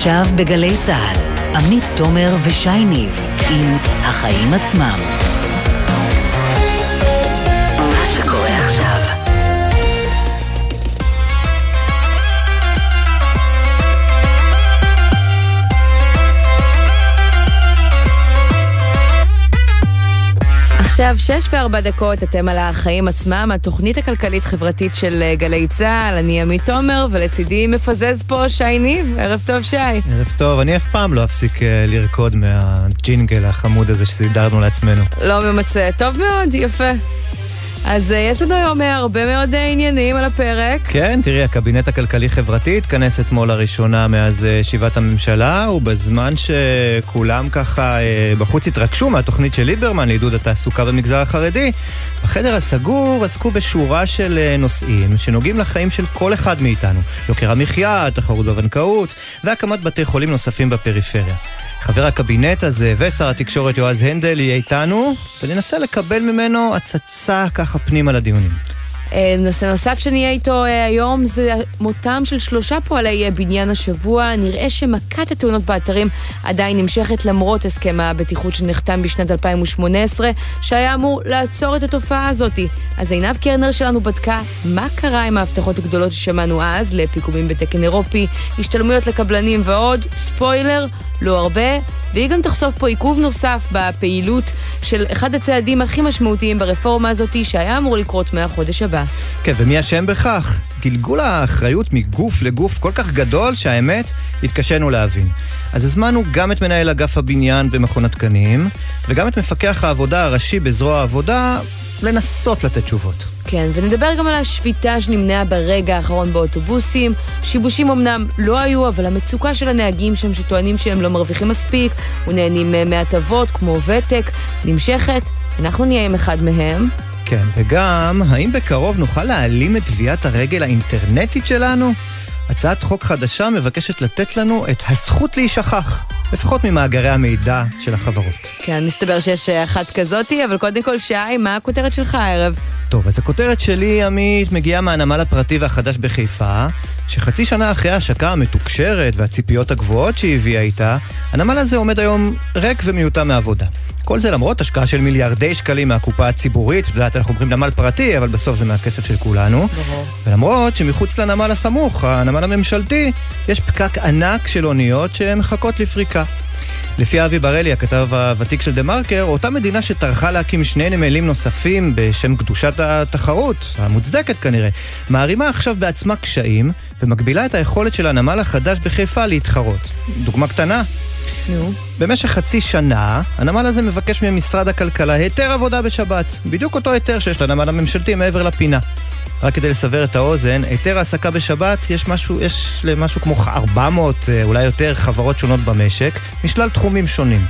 עכשיו בגלי צה"ל, עמית תומר ושי ניב עם החיים עצמם. עכשיו, שש וארבע דקות, אתם על החיים עצמם, התוכנית הכלכלית-חברתית של אה, גלי צה"ל, אני עמית תומר, ולצידי מפזז פה שי ניב, ערב טוב שי. ערב טוב, אני אף פעם לא אפסיק אה, לרקוד מהג'ינגל החמוד הזה שסידרנו לעצמנו. לא ממצה, טוב מאוד, יפה. אז uh, יש לנו היום אה, הרבה מאוד uh, עניינים על הפרק. כן, תראי, הקבינט הכלכלי-חברתי התכנס אתמול לראשונה מאז ישיבת הממשלה, ובזמן שכולם ככה בחוץ התרגשו מהתוכנית של ליברמן לעידוד התעסוקה במגזר החרדי, בחדר הסגור עסקו בשורה של נושאים שנוגעים לחיים של כל אחד מאיתנו. יוקר המחיה, תחרות בבנקאות, והקמת בתי חולים נוספים בפריפריה. חבר הקבינט הזה ושר התקשורת יועז הנדל יהיה איתנו, וננסה לקבל ממנו הצצה ככה פנימה לדיונים. אה, נושא נוסף שנהיה איתו אה, היום זה מותם של שלושה פועלי אה, בניין השבוע. נראה שמכת התאונות באתרים עדיין נמשכת למרות הסכם הבטיחות שנחתם בשנת 2018, שהיה אמור לעצור את התופעה הזאת. אז עינב קרנר שלנו בדקה מה קרה עם ההבטחות הגדולות ששמענו אז לפיגומים בתקן אירופי, השתלמויות לקבלנים ועוד. ספוילר, לא הרבה, והיא גם תחשוף פה עיכוב נוסף בפעילות של אחד הצעדים הכי משמעותיים ברפורמה הזאת, שהיה אמור לקרות מהחודש הבא. כן, ומי אשם בכך? גלגול האחריות מגוף לגוף כל כך גדול, שהאמת, התקשינו להבין. אז הזמנו גם את מנהל אגף הבניין במכון התקנים, וגם את מפקח העבודה הראשי בזרוע העבודה, לנסות לתת תשובות. כן, ונדבר גם על השביתה שנמנעה ברגע האחרון באוטובוסים. שיבושים אמנם לא היו, אבל המצוקה של הנהגים שם שטוענים שהם לא מרוויחים מספיק, ונהנים מהטבות כמו ותק, נמשכת. אנחנו נהיה עם אחד מהם. כן, וגם, האם בקרוב נוכל להעלים את טביעת הרגל האינטרנטית שלנו? הצעת חוק חדשה מבקשת לתת לנו את הזכות להישכח, לפחות ממאגרי המידע של החברות. כן, מסתבר שיש אה, אחת כזאתי, אבל קודם כל, שי, מה הכותרת שלך הערב? טוב, אז הכותרת שלי, עמית, מגיעה מהנמל הפרטי והחדש בחיפה, שחצי שנה אחרי ההשקה המתוקשרת והציפיות הגבוהות שהיא הביאה איתה, הנמל הזה עומד היום ריק ומיותם מעבודה. כל זה למרות השקעה של מיליארדי שקלים מהקופה הציבורית, את יודעת, אנחנו אומרים נמל פרטי, אבל בסוף זה מהכסף של כולנו. ולמרות שמחוץ לנמל הסמוך, הנמל הממשלתי, יש פקק ענק של אוניות שמחכות לפריקה. לפי אבי בראלי, הכתב הוותיק של דה מרקר, אותה מדינה שטרחה להקים שני נמלים נוספים בשם קדושת התחרות, המוצדקת כנראה, מערימה עכשיו בעצמה קשיים ומגבילה את היכולת של הנמל החדש בחיפה להתחרות. דוגמה קטנה, נו. במשך חצי שנה, הנמל הזה מבקש ממשרד הכלכלה היתר עבודה בשבת. בדיוק אותו היתר שיש לנמל הממשלתי מעבר לפינה. רק כדי לסבר את האוזן, היתר העסקה בשבת, יש משהו, יש למשהו כמו 400, אה, אולי יותר, חברות שונות במשק, משלל תחומים שונים.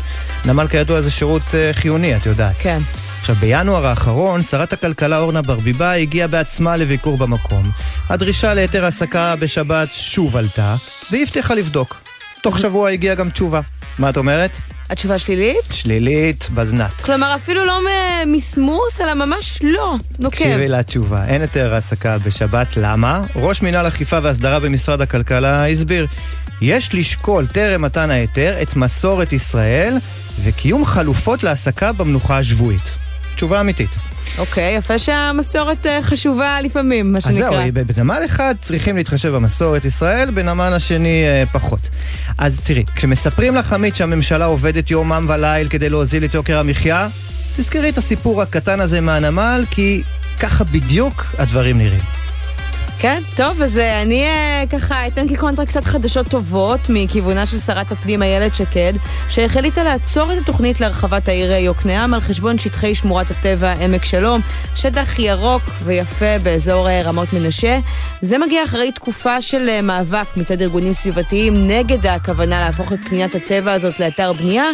נמל כידוע זה שירות uh, חיוני, את יודעת. כן. עכשיו, בינואר האחרון, שרת הכלכלה אורנה ברביבאי הגיעה בעצמה לביקור במקום. הדרישה להיתר העסקה בשבת שוב עלתה, והיא הבטיחה לבדוק. תוך שבוע הגיעה גם תשובה. מה את אומרת? התשובה שלילית? שלילית, בזנת. כלומר, אפילו לא מסמוס, אלא ממש לא, נוקב. תקשיבי לתשובה, אין היתר העסקה בשבת, למה? ראש מינהל אכיפה והסדרה במשרד הכלכלה הסביר. יש לשקול טרם מתן ההיתר את מסורת ישראל וקיום חלופות להעסקה במנוחה השבועית. תשובה אמיתית. אוקיי, יפה שהמסורת אה, חשובה לפעמים, מה שנקרא. אז זהו, בנמל אחד צריכים להתחשב במסורת ישראל, בנמל השני אה, פחות. אז תראי, כשמספרים לך עמית שהממשלה עובדת יומם וליל כדי להוזיל את יוקר המחיה, תזכרי את הסיפור הקטן הזה מהנמל, כי ככה בדיוק הדברים נראים. כן, טוב, אז אה, אני אה, ככה אתן כקונטרה קצת חדשות טובות מכיוונה של שרת הפנים איילת שקד, שהחליטה לעצור את התוכנית להרחבת העיר יוקנעם על חשבון שטחי שמורת הטבע עמק שלום, שטח ירוק ויפה באזור אה, רמות מנשה. זה מגיע אחרי תקופה של מאבק מצד ארגונים סביבתיים נגד הכוונה להפוך את פניית הטבע הזאת לאתר בנייה,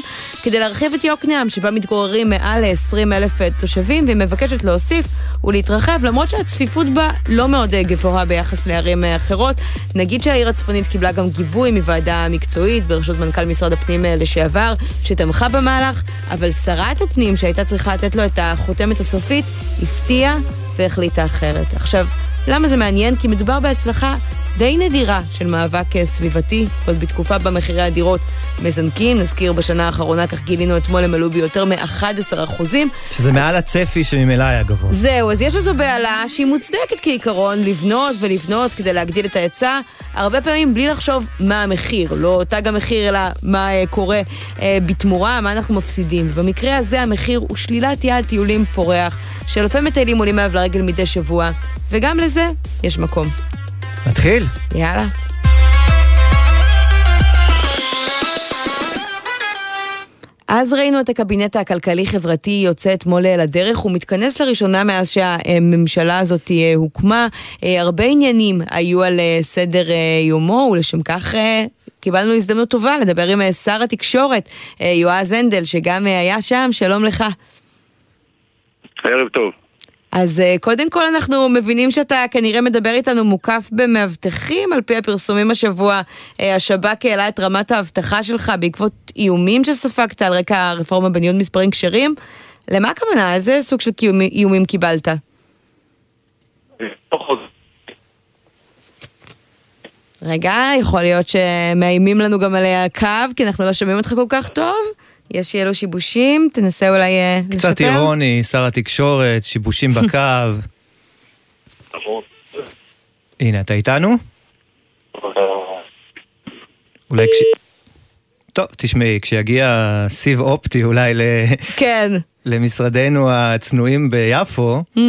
כדי להרחיב את יוקנעם, שבה מתגוררים מעל ל-20 אלף תושבים, והיא מבקשת להוסיף ולהתרחב, למרות שהצפיפות בה לא מאוד גבוהה. גבוה ביחס לערים אה, אחרות. נגיד שהעיר הצפונית קיבלה גם גיבוי מוועדה מקצועית בראשות מנכ"ל משרד הפנים אה, לשעבר, שתמכה במהלך, אבל שרת הפנים, שהייתה צריכה לתת לו את החותמת הסופית, הפתיעה והחליטה אחרת. עכשיו, למה זה מעניין? כי מדובר בהצלחה די נדירה של מאבק סביבתי, עוד בתקופה בה מחירי הדירות מזנקים. נזכיר בשנה האחרונה, כך גילינו אתמול, הם עלו ביותר מ-11 אחוזים. שזה מעל הצפי שממילא היה גבוה. זהו, אז יש איזו בהלה שהיא מוצדקת כעיקרון, לבנות ולבנות כדי להגדיל את ההיצע, הרבה פעמים בלי לחשוב מה המחיר, לא תג המחיר, אלא מה uh, קורה uh, בתמורה, מה אנחנו מפסידים. במקרה הזה המחיר הוא שלילת יעד טיולים פורח, שאלפי מטיילים עולים אליו לרגל מדי שבוע, וגם לזה יש מקום. נתחיל? יאללה. אז ראינו את הקבינט הכלכלי-חברתי יוצא אתמול לדרך, הוא מתכנס לראשונה מאז שהממשלה הזאת אה, הוקמה. אה, הרבה עניינים היו על אה, סדר יומו, ולשם כך קיבלנו הזדמנות טובה לדבר עם שר התקשורת, יועז הנדל, שגם היה שם, שלום לך. ערב טוב. אז אה, קודם כל אנחנו מבינים שאתה כנראה מדבר איתנו מוקף במאבטחים, על פי הפרסומים השבוע אה, השב"כ העלה את רמת האבטחה שלך בעקבות איומים שספגת על רקע הרפורמה בניוד מספרים כשרים. למה הכוונה? איזה סוג של איומים קיבלת? רגע, יכול להיות שמאיימים לנו גם על הקו, כי אנחנו לא שומעים אותך כל כך טוב. יש יהיה לו שיבושים, תנסה אולי אה, לשפר. קצת אירוני, שר התקשורת, שיבושים בקו. הנה, אתה איתנו? אולי כש... טוב, תשמעי, כשיגיע סיב אופטי אולי ל... כן. למשרדינו הצנועים ביפו, mm-hmm.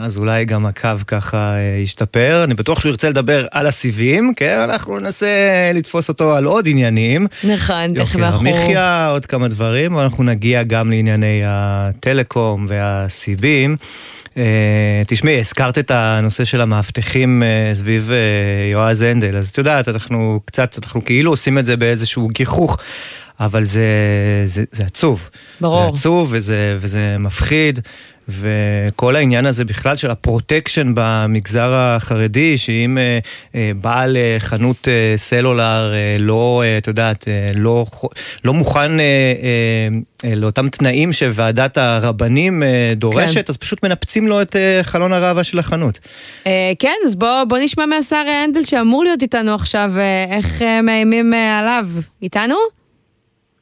אז אולי גם הקו ככה אה, ישתפר. אני בטוח שהוא ירצה לדבר על הסיבים, כן? אנחנו ננסה לתפוס אותו על עוד עניינים. נכון, תכף אנחנו... יוקר המחיה, עוד כמה דברים, אבל אנחנו נגיע גם לענייני הטלקום והסיבים. אה, תשמעי, הזכרת את הנושא של המאבטחים אה, סביב אה, יועז הנדל, אז את יודעת, אנחנו קצת, אנחנו כאילו עושים את זה באיזשהו גיחוך. אבל זה, זה, זה עצוב. ברור. זה עצוב וזה, וזה מפחיד, וכל העניין הזה בכלל של הפרוטקשן במגזר החרדי, שאם אה, אה, בעל אה, חנות סלולר לא, את יודעת, לא, לא מוכן לאותם תנאים שוועדת הרבנים דורשת, כן. אז פשוט מנפצים לו את חלון הראווה של החנות. כן, אז בוא, בוא נשמע מהשר הנדל שאמור להיות איתנו עכשיו, איך מאיימים עליו. איתנו?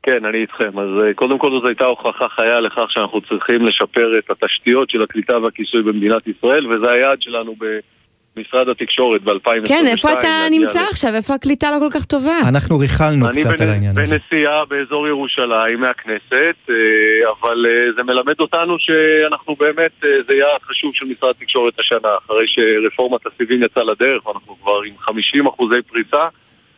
כן, אני איתכם. אז אה, קודם כל זאת הייתה הוכחה חיה לכך שאנחנו צריכים לשפר את התשתיות של הקליטה והכיסוי במדינת ישראל, וזה היעד שלנו במשרד התקשורת ב-2022. כן, איפה אתה נמצא ל... עכשיו? איפה הקליטה לא כל כך טובה? אנחנו ריכלנו קצת בנ... על העניין הזה. אני בנסיעה באזור ירושלים מהכנסת, אה, אבל אה, זה מלמד אותנו שאנחנו באמת, זה יעד חשוב של משרד התקשורת השנה, אחרי שרפורמת הסיבים יצאה לדרך, ואנחנו כבר עם 50 אחוזי פריסה.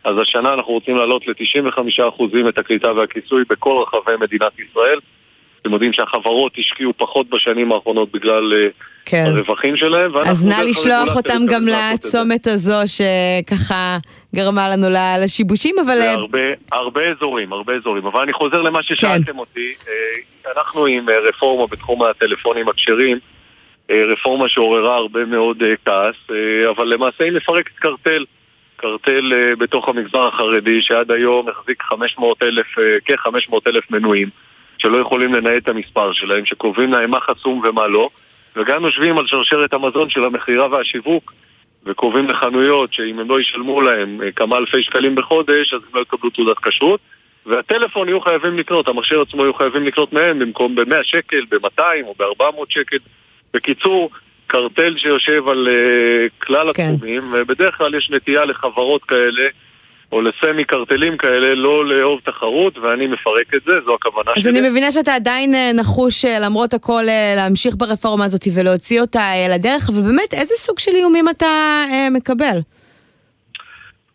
אז השנה אנחנו רוצים להעלות ל-95% את הקליטה והכיסוי בכל רחבי מדינת ישראל. אתם יודעים שהחברות השקיעו פחות בשנים האחרונות בגלל אה, כן. הרווחים שלהם. אז נא לשלוח אותם גם לצומת הזו שככה גרמה לנו לשיבושים, אבל... אה, הרבה, הרבה אזורים, הרבה אזורים. אבל אני חוזר למה ששאלתם כן. אותי. אה, אנחנו עם רפורמה בתחום הטלפונים הכשרים, רפורמה שעוררה הרבה מאוד כעס, אבל למעשה היא מפרקת קרטל. קרטל uh, בתוך המגזר החרדי שעד היום החזיק 500 אלף, uh, כ-500 אלף מנויים שלא יכולים לנהל את המספר שלהם, שקובעים להם מה חסום ומה לא וגם יושבים על שרשרת המזון של המכירה והשיווק וקובעים לחנויות שאם הם לא ישלמו להם uh, כמה אלפי שקלים בחודש אז הם לא יקבלו תעודת כשרות והטלפון יהיו חייבים לקנות, המכשיר עצמו יהיו חייבים לקנות מהם במקום ב-100 שקל, ב-200 או ב-400 שקל. בקיצור, קרטל שיושב על uh, כלל כן. התחומים, ובדרך כלל יש נטייה לחברות כאלה, או לסמי קרטלים כאלה, לא לאהוב תחרות, ואני מפרק את זה, זו הכוונה אז שלי. אז אני מבינה שאתה עדיין אה, נחוש, אה, למרות הכל, להמשיך ברפורמה הזאת ולהוציא אותה לדרך, אבל באמת, איזה סוג של איומים אתה מקבל?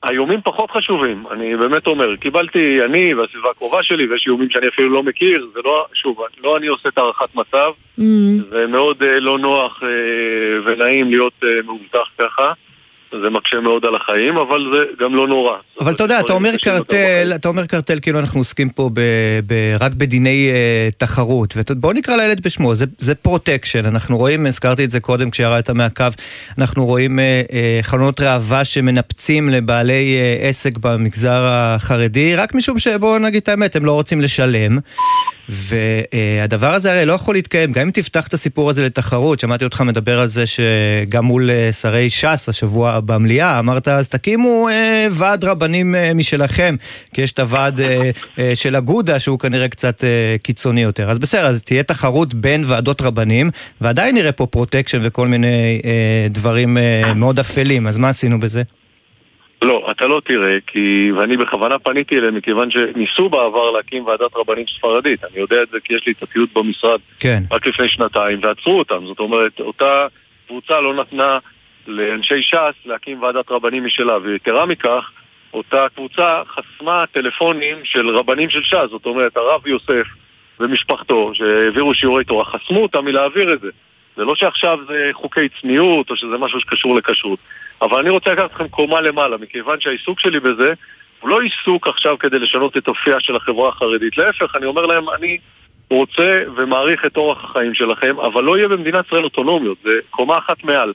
האיומים פחות חשובים, אני באמת אומר, קיבלתי אני והסביבה הקרובה שלי, ויש איומים שאני אפילו לא מכיר, זה לא, שוב, לא אני עושה את הערכת מצב, mm-hmm. זה מאוד אה, לא נוח אה, ונעים להיות אה, מאובטח ככה. זה מקשה מאוד על החיים, אבל זה גם לא נורא. אבל אתה יודע, אתה אומר קרטל, אתה אומר קרטל כאילו אנחנו עוסקים פה ב, ב, רק בדיני אה, תחרות, ובואו נקרא לילד בשמו, זה, זה פרוטקשן, אנחנו רואים, הזכרתי את זה קודם כשירדת מהקו, אנחנו רואים אה, אה, חלונות ראווה שמנפצים לבעלי אה, עסק במגזר החרדי, רק משום שבואו נגיד את האמת, הם לא רוצים לשלם. והדבר הזה הרי לא יכול להתקיים, גם אם תפתח את הסיפור הזה לתחרות, שמעתי אותך מדבר על זה שגם מול שרי ש"ס השבוע במליאה, אמרת אז תקימו אה, ועד רבנים אה, משלכם, כי יש את הוועד אה, אה, של אגודה שהוא כנראה קצת אה, קיצוני יותר. אז בסדר, אז תהיה תחרות בין ועדות רבנים, ועדיין נראה פה פרוטקשן וכל מיני אה, דברים אה, מאוד אפלים, אז מה עשינו בזה? לא, אתה לא תראה, כי... ואני בכוונה פניתי אליהם מכיוון שניסו בעבר להקים ועדת רבנים ספרדית. אני יודע את זה כי יש לי את הציוד במשרד כן. רק לפני שנתיים, ועצרו אותם. זאת אומרת, אותה קבוצה לא נתנה לאנשי ש"ס להקים ועדת רבנים משלה, ויתרה מכך, אותה קבוצה חסמה טלפונים של רבנים של ש"ס, זאת אומרת, הרב יוסף ומשפחתו, שהעבירו שיעורי תורה, חסמו אותם מלהעביר את זה. זה לא שעכשיו זה חוקי צניעות או שזה משהו שקשור לכשרות. אבל אני רוצה לקחת אתכם קומה למעלה, מכיוון שהעיסוק שלי בזה הוא לא עיסוק עכשיו כדי לשנות את אופייה של החברה החרדית. להפך, אני אומר להם, אני רוצה ומעריך את אורח החיים שלכם, אבל לא יהיה במדינת ישראל אוטונומיות, זה קומה אחת מעל.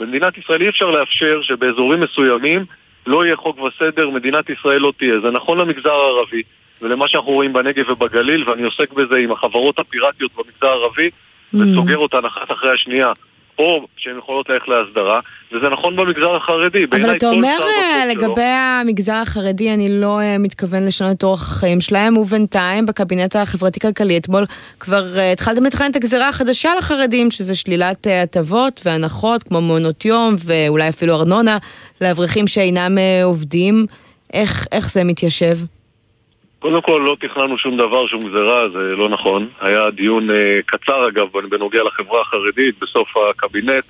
במדינת ישראל אי אפשר לאפשר שבאזורים מסוימים לא יהיה חוק וסדר, מדינת ישראל לא תהיה. זה נכון למגזר הערבי ולמה שאנחנו רואים בנגב ובגליל, ואני עוסק בזה עם החברות הפיראטיות במגזר הערבי, Mm. וסוגר אותן אחת אחרי השנייה, או שהן יכולות ללכת להסדרה, וזה נכון במגזר החרדי. אבל אתה אומר אה, בחוק שלו- לגבי המגזר החרדי, אני לא אה, מתכוון לשנות את אורח החיים שלהם, ובינתיים בקבינט החברתי-כלכלי אתמול כבר אה, התחלתם לתכנן את הגזירה החדשה לחרדים, שזה שלילת הטבות והנחות כמו מעונות יום ואולי אפילו ארנונה לאברכים שאינם עובדים. איך, איך זה מתיישב? קודם כל, לא תכננו שום דבר, שום גזירה, זה לא נכון. היה דיון אה, קצר, אגב, בנוגע לחברה החרדית, בסוף הקבינט,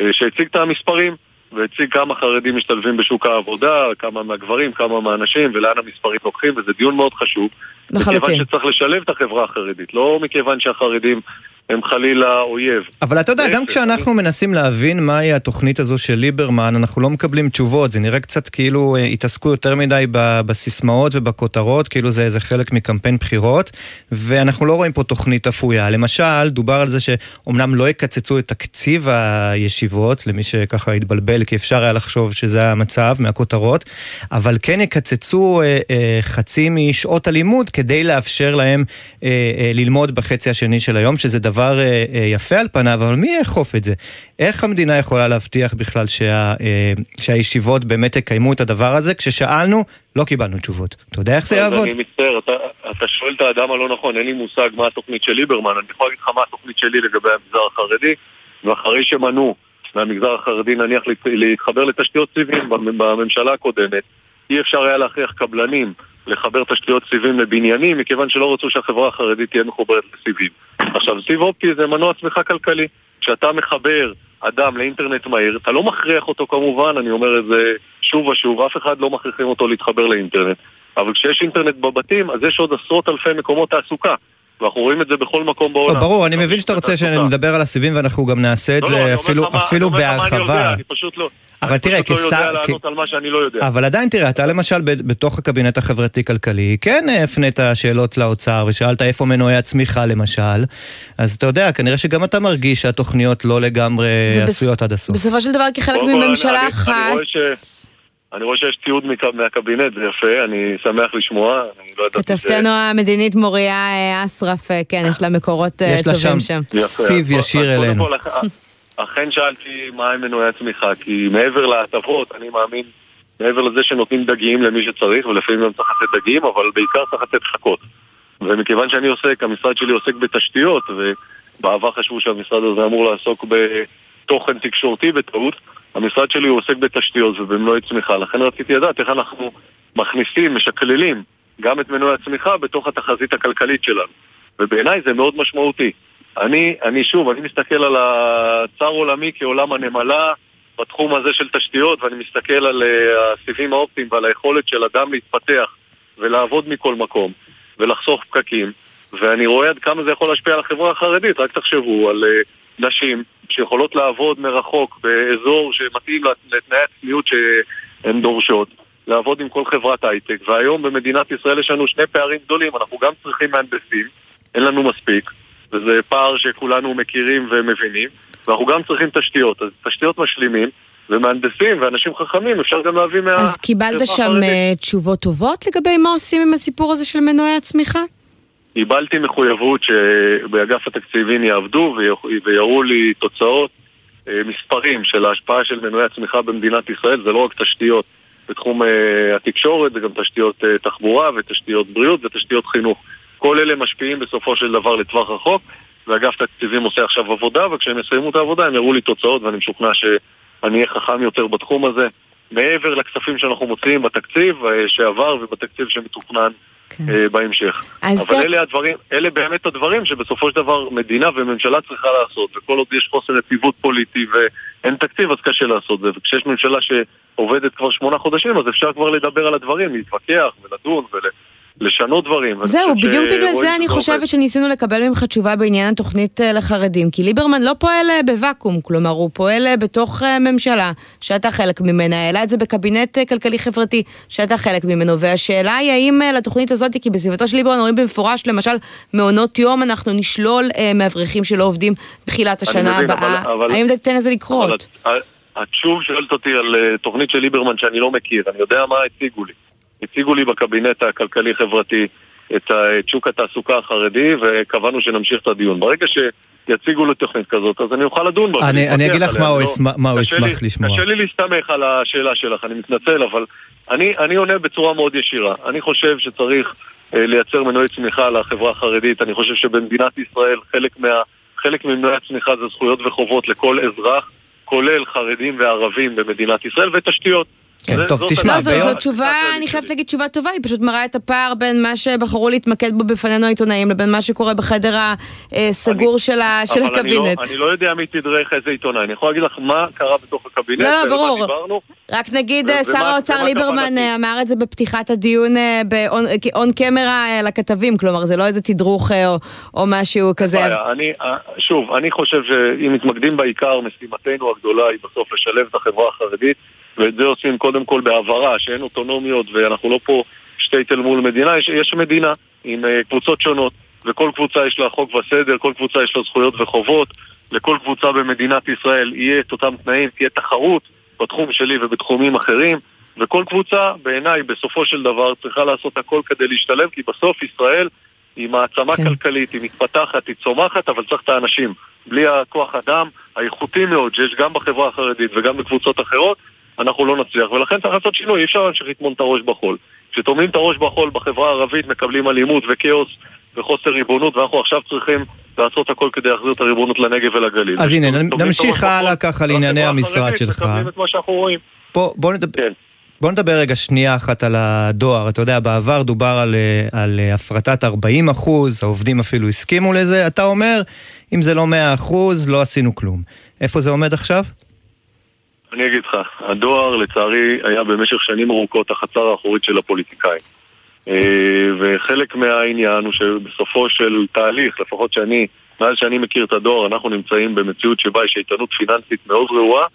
אה, שהציג את המספרים, והציג כמה חרדים משתלבים בשוק העבודה, כמה מהגברים, כמה מהנשים, ולאן המספרים לוקחים, וזה דיון מאוד חשוב. לחלוטין. מכיוון שצריך לשלב את החברה החרדית, לא מכיוון שהחרדים הם חלילה אויב. אבל אתה יודע, גם כשאנחנו מנסים להבין מהי התוכנית הזו של ליברמן, אנחנו לא מקבלים תשובות. זה נראה קצת כאילו אה, התעסקו יותר מדי בסיסמאות ובכותרות, כאילו זה איזה חלק מקמפיין בחירות, ואנחנו לא רואים פה תוכנית אפויה. למשל, דובר על זה שאומנם לא יקצצו את תקציב הישיבות, למי שככה התבלבל, כי אפשר היה לחשוב שזה המצב מהכותרות, אבל כן יקצצו אה, אה, חצי משעות הלימוד כדי לאפשר להם אה, אה, ללמוד בחצי השני של היום, שזה דבר אה, אה, יפה על פניו, אבל מי יאכוף את זה? איך המדינה יכולה להבטיח בכלל שה, אה, שהישיבות באמת יקיימו את הדבר הזה? כששאלנו, לא קיבלנו תשובות. אתה יודע איך זה יעבוד? אני מצטער, אתה, אתה שואל את האדם הלא נכון, אין לי מושג מה התוכנית של ליברמן, אני יכול להגיד לך מה התוכנית שלי לגבי המגזר החרדי, ואחרי שמנעו מהמגזר החרדי נניח להת- להתחבר לתשתיות סיבים במ- בממשלה הקודמת, אי אפשר היה להכריח קבלנים לחבר תשתיות סיבים לבניינים, מכיוון שלא רצו שהחברה החרדית תהיה מחוברת לסיבים. עכשיו, סיב אופטי זה מנוע צמיחה כלכלי. כשאתה מחבר אדם לאינטרנט מהיר, אתה לא מכריח אותו כמובן, אני אומר את זה שוב ושוב, אף אחד לא מכריחים אותו להתחבר לאינטרנט. אבל כשיש אינטרנט בבתים, אז יש עוד עשרות אלפי מקומות תעסוקה. ואנחנו רואים את זה בכל מקום לא, בעולם. ברור, אני מבין שאתה רוצה. שנדבר על הסיבים ואנחנו גם נעשה את לא, לא, זה אפילו בהרחבה. אני פשוט לא... אבל אני תראה, פשוט לא יודע כשר- לענות כ- על מה שאני לא יודע. אבל עדיין תראה, אתה למשל ב- בתוך הקבינט החברתי-כלכלי, כן הפנית שאלות לאוצר ושאלת איפה מנועי הצמיחה למשל, אז אתה יודע, כנראה שגם אתה מרגיש שהתוכניות לא לגמרי זה בס- עשויות עד הסוף. בסופו של דבר כחלק אני- מממשלה אני- אחת, אני רואה ש- אני רואה שיש מק- מהקבינט, זה יפה, אני שמח לשמוע. אני לא כתבתנו המדינית מוריה אה, אסרף, אה, כן, יש לה מקורות אה, יש לה טובים שם שם. יפה. סיב אז ישיר אלינו. אכן שאלתי מה הם מנועי הצמיחה, כי מעבר להטבות, אני מאמין, מעבר לזה שנותנים דגים למי שצריך, ולפעמים גם צריך לתת דגים, אבל בעיקר צריך לתת חכות. ומכיוון שאני עוסק, המשרד שלי עוסק בתשתיות, ובעבר חשבו שהמשרד הזה אמור לעסוק בתוכן תקשורתי בטעות, המשרד שלי עוסק בתשתיות ובמנועי צמיחה, לכן רציתי לדעת איך אנחנו מכניסים, משקללים גם את מנועי הצמיחה בתוך התחזית הכלכלית שלנו. ובעיניי זה מאוד משמעותי. אני, אני שוב, אני מסתכל על הצר עולמי כעולם הנמלה בתחום הזה של תשתיות, ואני מסתכל על אה, הסיבים האופטיים ועל היכולת של אדם להתפתח ולעבוד מכל מקום ולחסוך פקקים, ואני רואה עד כמה זה יכול להשפיע על החברה החרדית. רק תחשבו על אה, נשים שיכולות לעבוד מרחוק באזור שמתאים לת- לתנאי הצניעות שהן דורשות. לעבוד עם כל חברת הייטק, והיום במדינת ישראל יש לנו שני פערים גדולים, אנחנו גם צריכים מהנדסים, אין לנו מספיק, וזה פער שכולנו מכירים ומבינים, ואנחנו גם צריכים תשתיות, אז תשתיות משלימים, ומהנדסים ואנשים חכמים אפשר גם להביא מה... אז קיבלת שם החרדית. אה, תשובות טובות לגבי מה עושים עם הסיפור הזה של מנועי הצמיחה? קיבלתי מחויבות שבאגף התקציבים יעבדו ויראו לי תוצאות, אה, מספרים של ההשפעה של מנועי הצמיחה במדינת ישראל, זה לא רק תשתיות בתחום אה, התקשורת, זה גם תשתיות תחבורה ותשתיות בריאות ותשתיות חינוך. כל אלה משפיעים בסופו של דבר לטווח רחוק, ואגף תקציבים עושה עכשיו עבודה, וכשהם יסיימו את העבודה הם יראו לי תוצאות, ואני משוכנע שאני אהיה חכם יותר בתחום הזה. מעבר לכספים שאנחנו מוציאים בתקציב שעבר ובתקציב שמתוכנן כן. אה, בהמשך. אבל זה... אלה הדברים, אלה באמת הדברים שבסופו של דבר מדינה וממשלה צריכה לעשות, וכל עוד יש חוסר יציבות פוליטי ואין תקציב אז קשה לעשות זה, וכשיש ממשלה שעובדת כבר שמונה חודשים אז אפשר כבר לדבר על הדברים, להתווכח ולדון ול... לשנות דברים. זהו, בדיוק בגלל זה אני חושבת שניסינו לקבל ממך תשובה בעניין התוכנית אה, לחרדים, כי ליברמן לא פועל אה, בוואקום, כלומר הוא פועל אה, בתוך ממשלה שאתה חלק ממנה, העלה את זה בקבינט כלכלי-חברתי שאתה חלק ממנו, והשאלה היא האם לתוכנית הזאת, כי בסביבתו של ליברמן אומרים במפורש, למשל מעונות יום אנחנו נשלול מאברכים שלא עובדים בתחילת השנה מבין, הבאה, אבל, אבל, האם תיתן לזה לקרות? את שוב שואלת אותי על תוכנית של ליברמן שאני לא מכיר, אני יודע מה הציגו לי. הציגו לי בקבינט הכלכלי-חברתי את, שוק התעסוקה החרדי וקבענו שנמשיך את הדיון. ברגע שיציגו לו תוכנית כזאת, אז אני אוכל לדון בה. אני, אני אגיד לך מה הוא, לא, מה הוא ישמח לשמוע. קשה לי להסתמך על השאלה שלך, אני מתנצל, אבל אני, אני עונה בצורה מאוד ישירה. אני חושב שצריך אה, לייצר מנועי צמיחה לחברה החרדית. אני חושב שבמדינת ישראל חלק, מה, חלק ממנועי הצמיחה זה זכויות וחובות לכל אזרח, כולל חרדים וערבים במדינת ישראל, ותשתיות. כן, טוב, תשמע, לא, זו תשובה, אני חייבת להגיד תשובה טובה, היא פשוט מראה את הפער בין מה שבחרו להתמקד בו בפנינו העיתונאים לבין מה שקורה בחדר הסגור של הקבינט. אני לא יודע מי תדרך איזה עיתונאי, אני יכול להגיד לך מה קרה בתוך הקבינט, לא, לא, ברור. רק נגיד שר האוצר ליברמן אה, אמר את זה בפתיחת הדיון און קמרה אה, לכתבים, כלומר זה לא איזה תדרוך אה, או משהו כזה. שוב, אני חושב שאם מתמקדים בעיקר, משימתנו הגדולה היא בסוף לשלב את החברה החרדית ואת זה עושים קודם כל בהעברה, שאין אוטונומיות ואנחנו לא פה שטייטל מול מדינה, יש, יש מדינה עם uh, קבוצות שונות וכל קבוצה יש לה חוק וסדר, כל קבוצה יש לה זכויות וחובות לכל קבוצה במדינת ישראל יהיה את אותם תנאים, תהיה תחרות בתחום שלי ובתחומים אחרים וכל קבוצה בעיניי בסופו של דבר צריכה לעשות הכל כדי להשתלב כי בסוף ישראל היא מעצמה כן. כלכלית, היא מתפתחת, היא צומחת, אבל צריך את האנשים. בלי הכוח אדם האיכותי מאוד שיש גם בחברה החרדית וגם בקבוצות אחרות, אנחנו לא נצליח, ולכן צריך לעשות שינוי, אי אפשר להמשיך לטמון את הראש בחול. כשטומנים את הראש בחול בחברה הערבית מקבלים אלימות וכאוס וחוסר ריבונות, ואנחנו עכשיו צריכים לעשות הכל כדי להחזיר את הריבונות לנגב ולגליל. אז הנה, נמשיך הלאה ככה לענייני המשרד שלך. פה, בוא נדבר... כן. בוא נדבר רגע שנייה אחת על הדואר. אתה יודע, בעבר דובר על, על הפרטת 40 אחוז, העובדים אפילו הסכימו לזה. אתה אומר, אם זה לא 100 אחוז, לא עשינו כלום. איפה זה עומד עכשיו? אני אגיד לך, הדואר לצערי היה במשך שנים ארוכות החצר האחורית של הפוליטיקאים. אה, וחלק מהעניין הוא שבסופו של תהליך, לפחות שאני, מאז שאני מכיר את הדואר, אנחנו נמצאים במציאות שבה יש איתנות פיננסית מאוד רעועה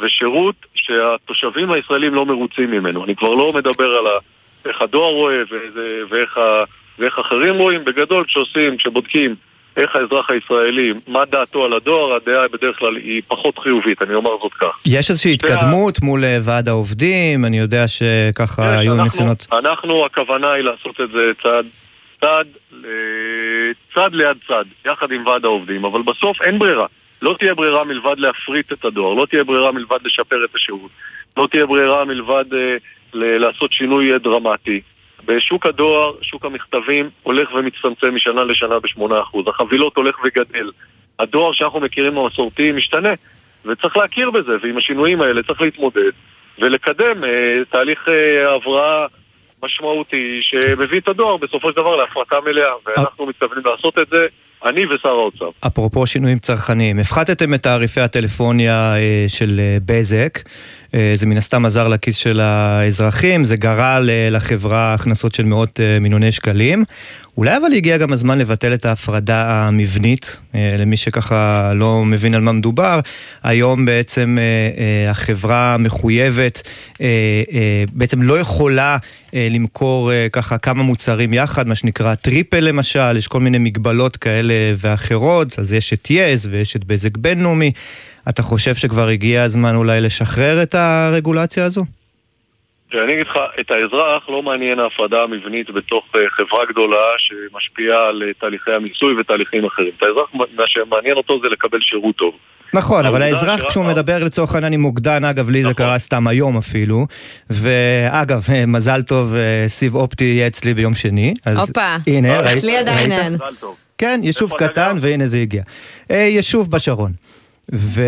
ושירות שהתושבים הישראלים לא מרוצים ממנו. אני כבר לא מדבר על איך הדואר רואה ואיך, ואיך אחרים רואים. בגדול, כשעושים, כשבודקים איך האזרח הישראלי, מה דעתו על הדואר, הדעה בדרך כלל היא פחות חיובית, אני אומר זאת כך. יש איזושהי התקדמות. מול אה, ועד העובדים, אני יודע שככה יש, היו אנחנו, ניסיונות... אנחנו, הכוונה היא לעשות את זה צעד, צעד, צעד ליד צעד, יחד עם ועד העובדים, אבל בסוף אין ברירה. לא תהיה ברירה מלבד להפריט את הדואר, לא תהיה ברירה מלבד לשפר את השירות, לא תהיה ברירה מלבד אה, לעשות שינוי אה, דרמטי. בשוק הדואר, שוק המכתבים, הולך ומצטמצם משנה לשנה ב-8%. החבילות הולך וגדל. הדואר שאנחנו מכירים המסורתי משתנה, וצריך להכיר בזה, ועם השינויים האלה צריך להתמודד ולקדם אה, תהליך אה, הבראה משמעותי שמביא את הדואר בסופו של דבר להפרטה מלאה, ואנחנו מתכוונים לעשות את זה. אני ושר האוצר. אפרופו שינויים צרכניים, הפחתתם את תעריפי הטלפוניה אה, של אה, בזק. אה, זה מן הסתם עזר לכיס של האזרחים, זה גרע לחברה הכנסות של מאות אה, מיליוני שקלים. אולי אבל הגיע גם הזמן לבטל את ההפרדה המבנית, אה, למי שככה לא מבין על מה מדובר. היום בעצם החברה מחויבת, בעצם לא יכולה למכור ככה כמה מוצרים יחד, מה שנקרא טריפל למשל, יש כל מיני מגבלות כאלה ואחרות, אז יש את יס ויש את בזק בינלאומי. אתה חושב שכבר הגיע הזמן אולי לשחרר את הרגולציה הזו? אני אגיד לך, את האזרח לא מעניין ההפרדה המבנית בתוך אה, חברה גדולה שמשפיעה על אה, תהליכי המיסוי ותהליכים אחרים. את האזרח, מה שמעניין אותו זה לקבל שירות טוב. נכון, אבל האזרח כשהוא מדבר לצורך העניין עם מוקדן, אגב, לי זה נכון. קרה סתם היום אפילו, ואגב, מזל טוב, סיב אופטי יהיה אצלי ביום שני. הופה, אצלי עדיין אין. כן, יישוב קטן, והנה זה הגיע. יישוב בשרון. ו...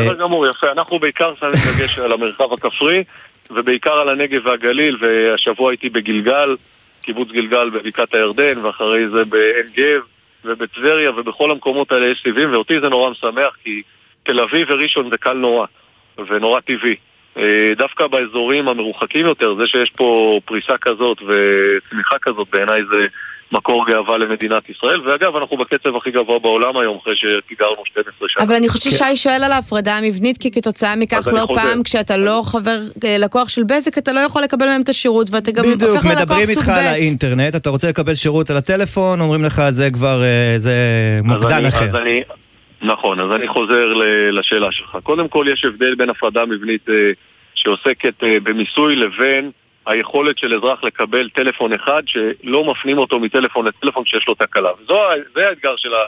בסדר גמור, יפה. אנחנו בעיקר שמים דגש על המרחב הכפרי, ובעיקר על הנגב והגליל, והשבוע הייתי בגלגל, קיבוץ גלגל בבקעת הירדן, ואחרי זה בעין גב, ובטבריה, ובכל המקומות האלה יש סיבים, ואותי זה נורא משמח, כי תל אביב וראשון זה קל נורא, ונורא טבעי. אה, דווקא באזורים המרוחקים יותר, זה שיש פה פריסה כזאת וצמיחה כזאת, בעיניי זה מקור גאווה למדינת ישראל, ואגב, אנחנו בקצב הכי גבוה בעולם היום, אחרי שפיגרנו 12 שנה. אבל אני חושבת ששי כן. שואל על ההפרדה המבנית, כי כתוצאה מכך לא פעם, כשאתה לא חבר, אה, לקוח של בזק, אתה לא יכול לקבל מהם את השירות, ואתה גם הופך ללקוח סוג ב'. בדיוק, מדברים איתך על האינטרנט, אתה רוצה לקבל שירות על הטלפון, אומרים לך זה כבר, אה, זה מוקדן אחר. אז אני, נכון, אז אני חוזר לשאלה שלך. קודם כל, יש הבדל בין הפרדה מבנית אה, שעוסקת במיסוי לבין... היכולת של אזרח לקבל טלפון אחד שלא מפנים אותו מטלפון לטלפון כשיש לו תקלה. וזה האתגר של, ה,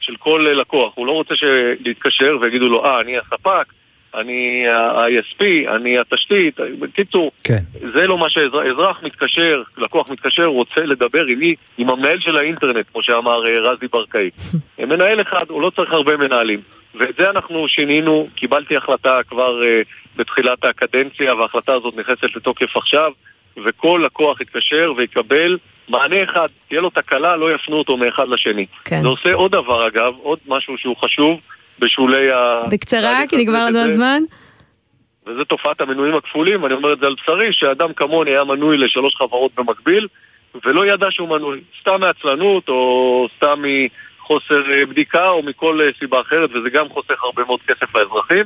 של כל לקוח, הוא לא רוצה להתקשר ויגידו לו, אה, אני הספק, אני ה-ISP, אני התשתית, בקיצור, כן. זה לא מה שאזרח מתקשר, לקוח מתקשר, רוצה לדבר עם? עם המנהל של האינטרנט, כמו שאמר אה, רזי ברקאי. מנהל אחד, הוא לא צריך הרבה מנהלים. ואת זה אנחנו שינינו, קיבלתי החלטה כבר uh, בתחילת הקדנציה, וההחלטה הזאת נכנסת לתוקף עכשיו, וכל לקוח יתקשר ויקבל מענה אחד, תהיה לו תקלה, לא יפנו אותו מאחד לשני. כן. זה עושה עוד דבר אגב, עוד משהו שהוא חשוב בשולי ה... בקצרה, כי נגמר לנו הזמן. וזה תופעת המנויים הכפולים, אני אומר את זה על בשרי, שאדם כמוני היה מנוי לשלוש חברות במקביל, ולא ידע שהוא מנוי. סתם מעצלנות, או סתם מחוסר אה, בדיקה, או מכל אה, סיבה אחרת, וזה גם חוסך הרבה מאוד כסף לאזרחים.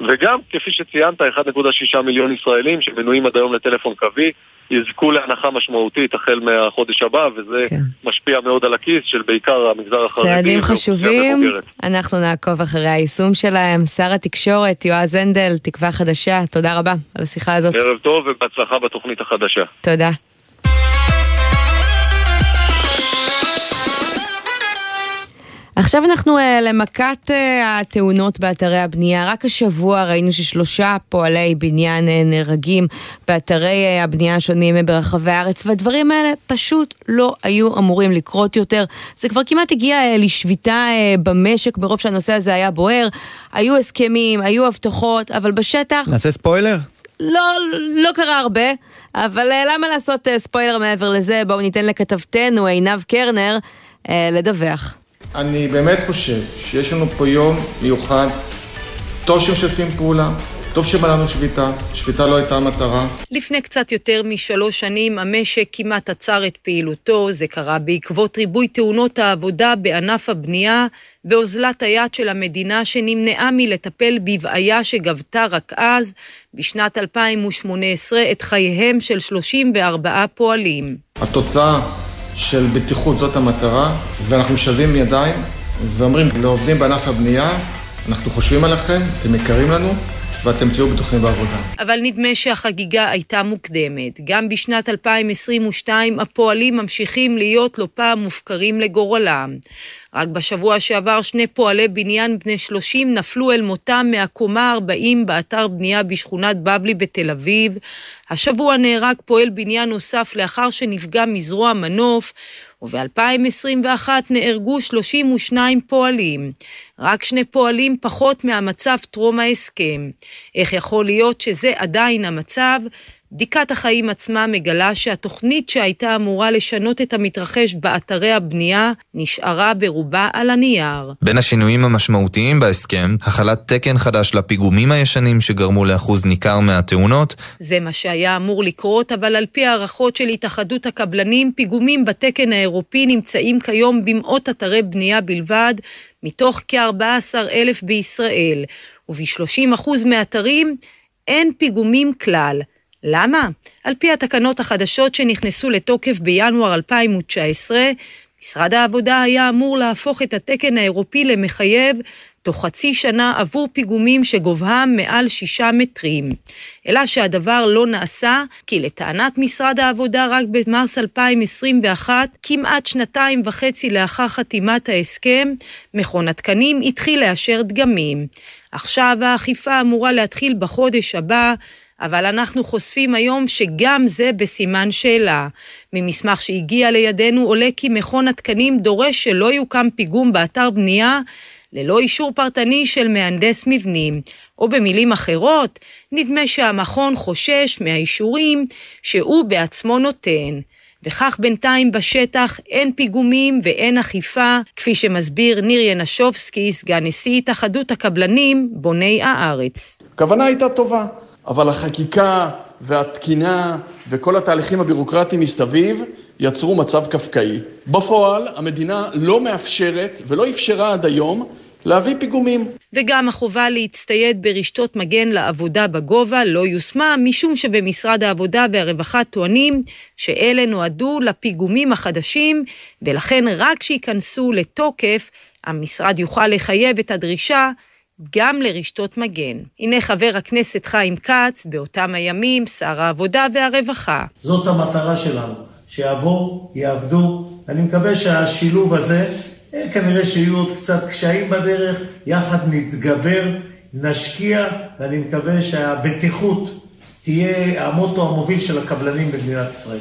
וגם, כפי שציינת, 1.6 מיליון ישראלים שמנויים עד היום לטלפון קווי, יזכו להנחה משמעותית החל מהחודש הבא, וזה כן. משפיע מאוד על הכיס של בעיקר המגזר החרדי. צעדים חשובים, אנחנו נעקוב אחרי היישום שלהם. שר התקשורת, יועז הנדל, תקווה חדשה, תודה רבה על השיחה הזאת. ערב טוב ובהצלחה בתוכנית החדשה. תודה. עכשיו אנחנו uh, למכת uh, התאונות באתרי הבנייה. רק השבוע ראינו ששלושה פועלי בניין uh, נהרגים באתרי uh, הבנייה השונים ברחבי הארץ, והדברים האלה פשוט לא היו אמורים לקרות יותר. זה כבר כמעט הגיע uh, לשביתה uh, במשק מרוב שהנושא הזה היה בוער. היו הסכמים, היו הבטחות, אבל בשטח... נעשה ספוילר? לא, לא קרה הרבה, אבל uh, למה לעשות uh, ספוילר מעבר לזה? בואו ניתן לכתבתנו עינב קרנר uh, לדווח. אני באמת חושב שיש לנו פה יום מיוחד, טוב שמשתפים פעולה, טוב שבא שביתה, שביתה לא הייתה המטרה. לפני קצת יותר משלוש שנים המשק כמעט עצר את פעילותו, זה קרה בעקבות ריבוי תאונות העבודה בענף הבנייה ואוזלת היד של המדינה שנמנעה מלטפל בבעיה שגבתה רק אז, בשנת 2018, את חייהם של 34 פועלים. התוצאה של בטיחות, זאת המטרה, ואנחנו משלבים ידיים ואומרים לעובדים בענף הבנייה, אנחנו חושבים עליכם, אתם יקרים לנו, ואתם תהיו בטוחים בעבודה. אבל נדמה שהחגיגה הייתה מוקדמת. גם בשנת 2022 הפועלים ממשיכים להיות לא פעם מופקרים לגורלם. רק בשבוע שעבר שני פועלי בניין בני 30 נפלו אל מותם מהקומה 40 באתר בנייה בשכונת בבלי בתל אביב. השבוע נהרג פועל בניין נוסף לאחר שנפגע מזרוע מנוף, וב-2021 נהרגו 32 פועלים. רק שני פועלים פחות מהמצב טרום ההסכם. איך יכול להיות שזה עדיין המצב? בדיקת החיים עצמה מגלה שהתוכנית שהייתה אמורה לשנות את המתרחש באתרי הבנייה נשארה ברובה על הנייר. בין השינויים המשמעותיים בהסכם, החלת תקן חדש לפיגומים הישנים שגרמו לאחוז ניכר מהתאונות. זה מה שהיה אמור לקרות, אבל על פי הערכות של התאחדות הקבלנים, פיגומים בתקן האירופי נמצאים כיום במאות אתרי בנייה בלבד, מתוך כ-14 אלף בישראל, וב-30% מהאתרים אין פיגומים כלל. למה? על פי התקנות החדשות שנכנסו לתוקף בינואר 2019, משרד העבודה היה אמור להפוך את התקן האירופי למחייב תוך חצי שנה עבור פיגומים שגובהם מעל שישה מטרים. אלא שהדבר לא נעשה, כי לטענת משרד העבודה רק במרס 2021, כמעט שנתיים וחצי לאחר חתימת ההסכם, מכון התקנים התחיל לאשר דגמים. עכשיו האכיפה אמורה להתחיל בחודש הבא, אבל אנחנו חושפים היום שגם זה בסימן שאלה. ממסמך שהגיע לידינו עולה כי מכון התקנים דורש שלא יוקם פיגום באתר בנייה ללא אישור פרטני של מהנדס מבנים, או במילים אחרות, נדמה שהמכון חושש מהאישורים שהוא בעצמו נותן. וכך בינתיים בשטח אין פיגומים ואין אכיפה, כפי שמסביר ניר ינשובסקי, סגן נשיא התאחדות הקבלנים, בוני הארץ. הכוונה הייתה טובה, אבל החקיקה והתקינה וכל התהליכים הבירוקרטיים מסביב יצרו מצב קפקאי. בפועל המדינה לא מאפשרת ולא אפשרה עד היום להביא פיגומים. וגם החובה להצטייד ברשתות מגן לעבודה בגובה לא יושמה, משום שבמשרד העבודה והרווחה טוענים שאלה נועדו לפיגומים החדשים, ולכן רק שייכנסו לתוקף, המשרד יוכל לחייב את הדרישה גם לרשתות מגן. הנה חבר הכנסת חיים כץ, באותם הימים שר העבודה והרווחה. זאת המטרה שלנו, שיעבור, יעבדו. אני מקווה שהשילוב הזה כנראה שיהיו עוד קצת קשיים בדרך, יחד נתגבר, נשקיע, ואני מקווה שהבטיחות תהיה המוטו המוביל של הקבלנים במדינת ישראל.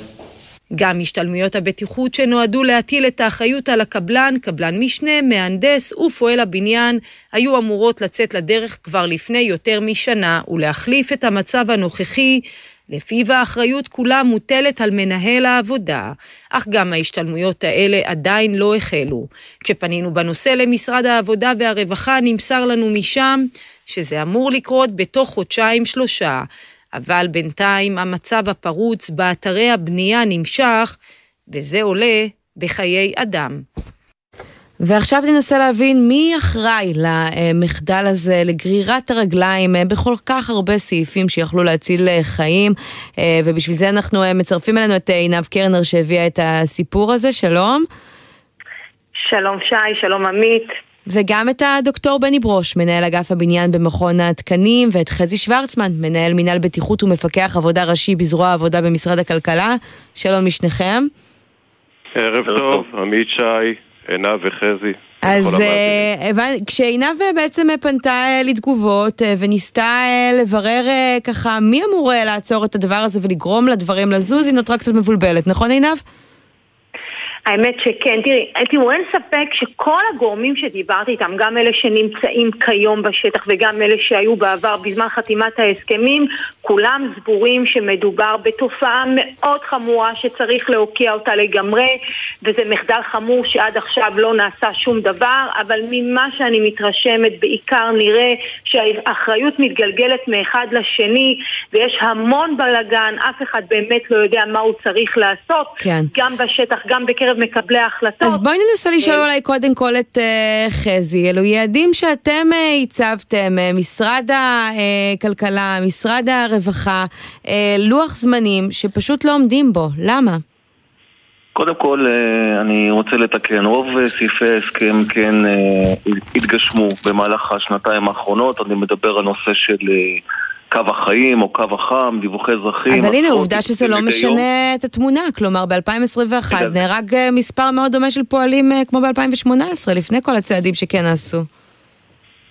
גם השתלמויות הבטיחות שנועדו להטיל את האחריות על הקבלן, קבלן משנה, מהנדס ופועל הבניין, היו אמורות לצאת לדרך כבר לפני יותר משנה ולהחליף את המצב הנוכחי. לפיו האחריות כולה מוטלת על מנהל העבודה, אך גם ההשתלמויות האלה עדיין לא החלו. כשפנינו בנושא למשרד העבודה והרווחה נמסר לנו משם שזה אמור לקרות בתוך חודשיים-שלושה, אבל בינתיים המצב הפרוץ באתרי הבנייה נמשך, וזה עולה בחיי אדם. ועכשיו ננסה להבין מי אחראי למחדל הזה, לגרירת הרגליים בכל כך הרבה סעיפים שיכלו להציל חיים, ובשביל זה אנחנו מצרפים אלינו את עינב קרנר שהביאה את הסיפור הזה, שלום. שלום שי, שלום עמית. וגם את הדוקטור בני ברוש, מנהל אגף הבניין במכון התקנים, ואת חזי שוורצמן, מנהל מינהל בטיחות ומפקח עבודה ראשי בזרוע העבודה במשרד הכלכלה. שלום לשניכם. ערב טוב, עמית שי, עינב וחזי. אז uh, כשעינב בעצם פנתה uh, לתגובות וניסתה לברר ככה מי אמור לעצור את הדבר הזה ולגרום לדברים לזוז, היא נותרה קצת מבולבלת, נכון עינב? האמת שכן, תראי, תראו, אין ספק שכל הגורמים שדיברתי איתם, גם אלה שנמצאים כיום בשטח וגם אלה שהיו בעבר בזמן חתימת ההסכמים, כולם סבורים שמדובר בתופעה מאוד חמורה שצריך להוקיע אותה לגמרי, וזה מחדל חמור שעד עכשיו לא נעשה שום דבר, אבל ממה שאני מתרשמת בעיקר נראה שהאחריות מתגלגלת מאחד לשני, ויש המון בלאגן, אף אחד באמת לא יודע מה הוא צריך לעשות, כן. גם בשטח, גם בקרב בקרב מקבלי ההחלטות. אז בואי ננסה לשאול אולי קודם כל את uh, חזי, אלו יעדים שאתם uh, הצבתם, uh, משרד הכלכלה, משרד הרווחה, uh, לוח זמנים שפשוט לא עומדים בו, למה? קודם כל, אני רוצה לתקן, רוב סעיפי ההסכם כן התגשמו במהלך השנתיים האחרונות, אני מדבר על נושא של קו החיים או קו החם, דיווחי אזרחים. אבל הנה, עובדה שזה לא משנה את התמונה, כלומר ב-2021 נהרג אה, מספר מאוד דומה של פועלים אה, כמו ב-2018, לפני כל הצעדים שכן עשו.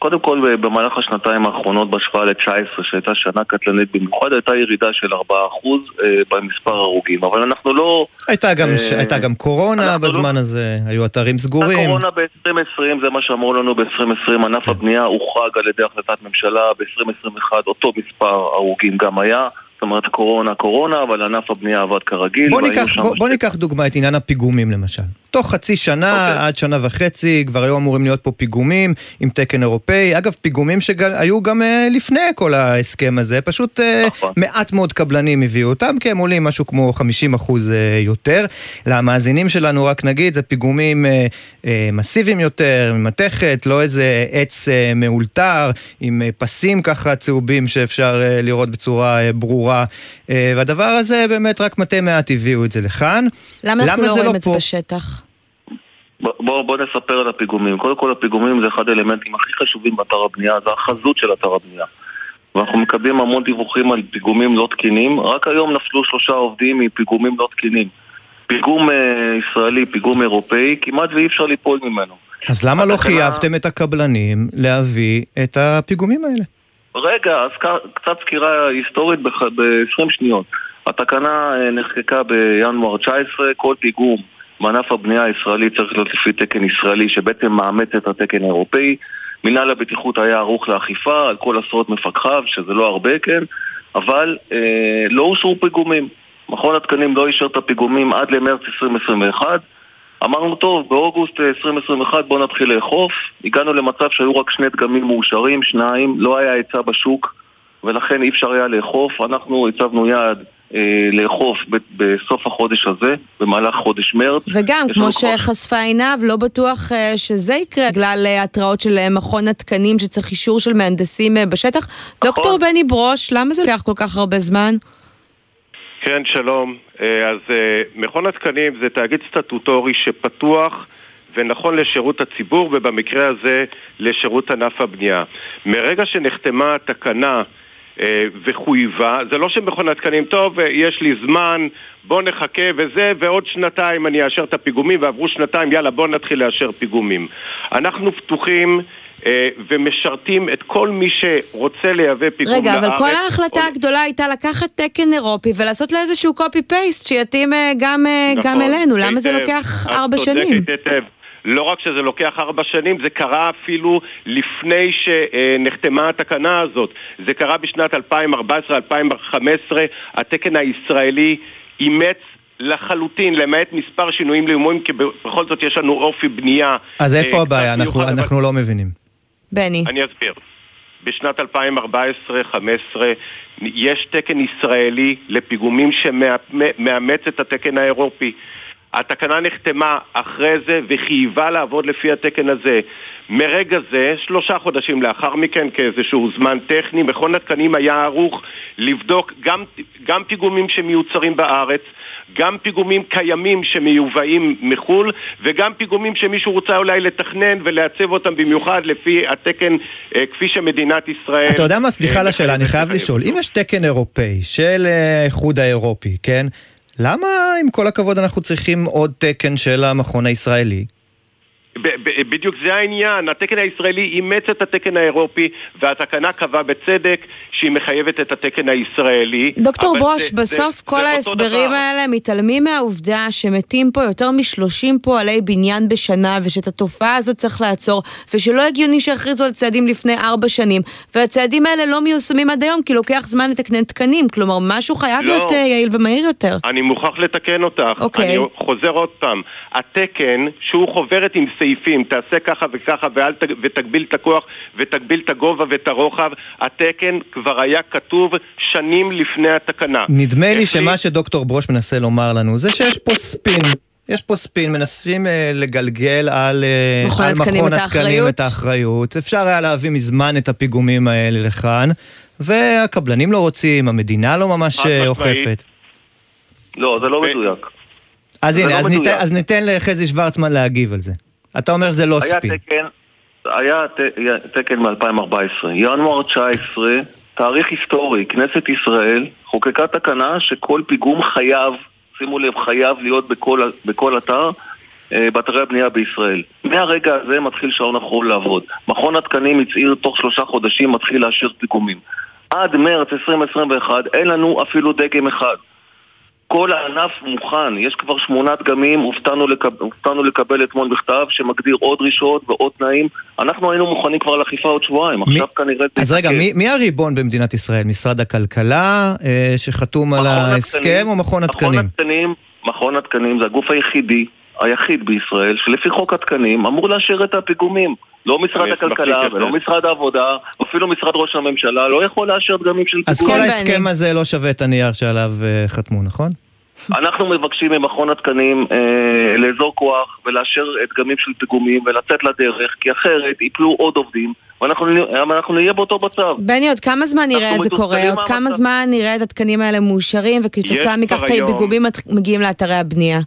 קודם כל, במהלך השנתיים האחרונות, בהשוואה ל-19, שהייתה שנה קטלנית במיוחד, הייתה ירידה של 4% אה, במספר הרוגים, אבל אנחנו לא... הייתה גם, אה, הייתה גם קורונה לא- בזמן לא... הזה, היו אתרים סגורים. הקורונה ב-2020, זה מה שאמרו לנו ב-2020, ענף כן. הבנייה הוחרג על ידי החלטת ממשלה, ב-2021 אותו מספר הרוגים גם היה. זאת אומרת קורונה קורונה, אבל ענף הבנייה עבד כרגיל. בוא ניקח, בוא, בוא ניקח דוגמא את עניין הפיגומים למשל. תוך חצי שנה okay. אוקיי. עד שנה וחצי כבר היו אמורים להיות פה פיגומים עם תקן אירופאי. אגב, פיגומים שהיו גם uh, לפני כל ההסכם הזה, פשוט uh, נכון. מעט מאוד קבלנים הביאו אותם, כי הם עולים משהו כמו 50 אחוז uh, יותר. למאזינים שלנו רק נגיד, זה פיגומים uh, uh, מסיביים יותר, ממתכת, לא איזה עץ uh, מאולתר, עם uh, פסים ככה צהובים שאפשר uh, לראות בצורה uh, ברורה. Uh, והדבר הזה באמת רק מתי מעט הביאו את זה לכאן. למה אנחנו לא רואים לא את זה בשטח? בוא, בוא נספר על הפיגומים. קודם כל הפיגומים זה אחד האלמנטים הכי חשובים באתר הבנייה, זה החזות של אתר הבנייה. ואנחנו מקבלים המון דיווחים על פיגומים לא תקינים. רק היום נפלו שלושה עובדים מפיגומים לא תקינים. פיגום uh, ישראלי, פיגום אירופאי, כמעט ואי אפשר ליפול ממנו. אז למה לא חייבתם את הקבלנים להביא את הפיגומים האלה? רגע, אז קצת סקירה היסטורית ב-20 שניות. התקנה אה, נחקקה בינואר 19, כל פיגום בענף הבנייה הישראלי צריך להיות לפי תקן ישראלי שבעצם מאמץ את התקן האירופאי. מנהל הבטיחות היה ערוך לאכיפה על כל עשרות מפקחיו, שזה לא הרבה, כן, אבל אה, לא אושרו פיגומים. מכון התקנים לא אישר את הפיגומים עד למרץ 2021. אמרנו, טוב, באוגוסט 2021 בואו נתחיל לאכוף. הגענו למצב שהיו רק שני דגמים מאושרים, שניים, לא היה היצע בשוק, ולכן אי אפשר היה לאכוף. אנחנו הצבנו יעד אה, לאכוף בסוף החודש הזה, במהלך חודש מרץ. וגם, כמו שחשפה עינב, לא בטוח אה, שזה יקרה בגלל אה, התראות של מכון התקנים שצריך אישור של מהנדסים בשטח. נכון. דוקטור בני ברוש, למה זה לוקח כל כך הרבה זמן? כן, שלום. אז מכון התקנים זה תאגיד סטטוטורי שפתוח ונכון לשירות הציבור, ובמקרה הזה לשירות ענף הבנייה. מרגע שנחתמה התקנה אה, וחויבה, זה לא שמכון התקנים, טוב, אה, יש לי זמן, בוא נחכה וזה, ועוד שנתיים אני אאשר את הפיגומים, ועברו שנתיים, יאללה, בוא נתחיל לאשר פיגומים. אנחנו פתוחים אה, ומשרתים את כל מי שרוצה לייבא פיגום רגע, לארץ. רגע, אבל כל ההחלטה או... הגדולה הייתה לקחת תקן אירופי ולעשות לו איזשהו copy-paste שיתאים גם, נכון, גם אלינו. למה זה לוקח ארבע שנים? היטב. לא רק שזה לוקח ארבע שנים, זה קרה אפילו לפני שנחתמה התקנה הזאת. זה קרה בשנת 2014-2015, התקן הישראלי אימץ לחלוטין, למעט מספר שינויים לאומיים, כי בכל זאת יש לנו אופי בנייה. אז איפה אה, הבעיה? אנחנו, אנחנו לא מבינים. בני. אני אסביר. בשנת 2014-2015 יש תקן ישראלי לפיגומים שמאמץ את התקן האירופי. התקנה נחתמה אחרי זה וחייבה לעבוד לפי התקן הזה. מרגע זה, שלושה חודשים לאחר מכן, כאיזשהו זמן טכני, מכון התקנים היה ערוך לבדוק גם, גם פיגומים שמיוצרים בארץ, גם פיגומים קיימים שמיובאים מחו"ל, וגם פיגומים שמישהו רוצה אולי לתכנן ולעצב אותם במיוחד לפי התקן אה, כפי שמדינת ישראל... אתה יודע מה? סליחה על השאלה, אני חייב לשאול. אם יש תקן אירופאי של אה, האיחוד האירופי, כן? למה עם כל הכבוד אנחנו צריכים עוד תקן של המכון הישראלי? בדיוק זה העניין, התקן הישראלי אימץ את התקן האירופי והתקנה קבעה בצדק שהיא מחייבת את התקן הישראלי. דוקטור ברוש, זה, בסוף זה, כל זה ההסברים האלה מתעלמים מהעובדה שמתים פה יותר מ-30 פועלי בניין בשנה ושאת התופעה הזאת צריך לעצור ושלא הגיוני שהכריזו על צעדים לפני ארבע שנים. והצעדים האלה לא מיושמים עד היום כי לוקח זמן לתקנן תקנים, כלומר משהו חייב לא, להיות אה, יעיל ומהיר יותר. אני מוכרח לתקן אותך, אוקיי. אני חוזר עוד פעם, התקן שהוא חוברת עם סעיפים, תעשה ככה וככה ואל ת, ותגביל את הכוח ותגביל את הגובה ואת הרוחב, התקן כבר היה כתוב שנים לפני התקנה. נדמה לי שמה שדוקטור ברוש מנסה לומר לנו זה שיש פה ספין. יש פה ספין, מנסים uh, לגלגל על, uh, מכון על מכון התקנים את האחריות. אפשר היה להביא מזמן את הפיגומים האלה לכאן, והקבלנים לא רוצים, המדינה לא ממש אוכפת. לא, זה לא מדויק. אז הנה, לא אז, ניתן, אז ניתן לחזי שוורצמן להגיב על זה. אתה אומר שזה לא ספין. תקן, היה תקן מ-2014, ינואר 19, תאריך היסטורי, כנסת ישראל חוקקה תקנה שכל פיגום חייב, שימו לב, חייב להיות בכל, בכל אתר אה, באתרי הבנייה בישראל. מהרגע הזה מתחיל שעון החול לעבוד. מכון התקנים הצהיר תוך שלושה חודשים מתחיל לאשר פיגומים. עד מרץ 2021 אין לנו אפילו דגם אחד. כל הענף מוכן, יש כבר שמונה דגמים, הופתענו, לקב... הופתענו לקבל אתמול מכתב שמגדיר עוד דרישות ועוד תנאים. אנחנו היינו מוכנים כבר לאכיפה עוד שבועיים, מי... עכשיו כנראה... אז רגע, מי, מי הריבון במדינת ישראל? משרד הכלכלה אה, שחתום על ההסכם התקנים, או מכון התקנים? מכון התקנים, מכון התקנים זה הגוף היחידי, היחיד בישראל, שלפי חוק התקנים אמור לאשר את הפיגומים. לא משרד הכלכלה ולא משרד העבודה, אפילו משרד ראש הממשלה לא יכול לאשר דגמים של פיגומים. אז כל ההסכם הזה לא שווה את הנייר שעליו אה, חתמו, נכון? אנחנו מבקשים ממכון התקנים אה, לאזור כוח ולאשר דגמים של פיגומים ולצאת לדרך, כי אחרת ייפלו עוד עובדים ואנחנו נהיה באותו מצב. בני, עוד כמה זמן נראה את זה קורה? עוד כמה זמן נראה את התקנים האלה מאושרים וכתוצאה מכך את הפיגומים מגיעים לאתרי הבנייה?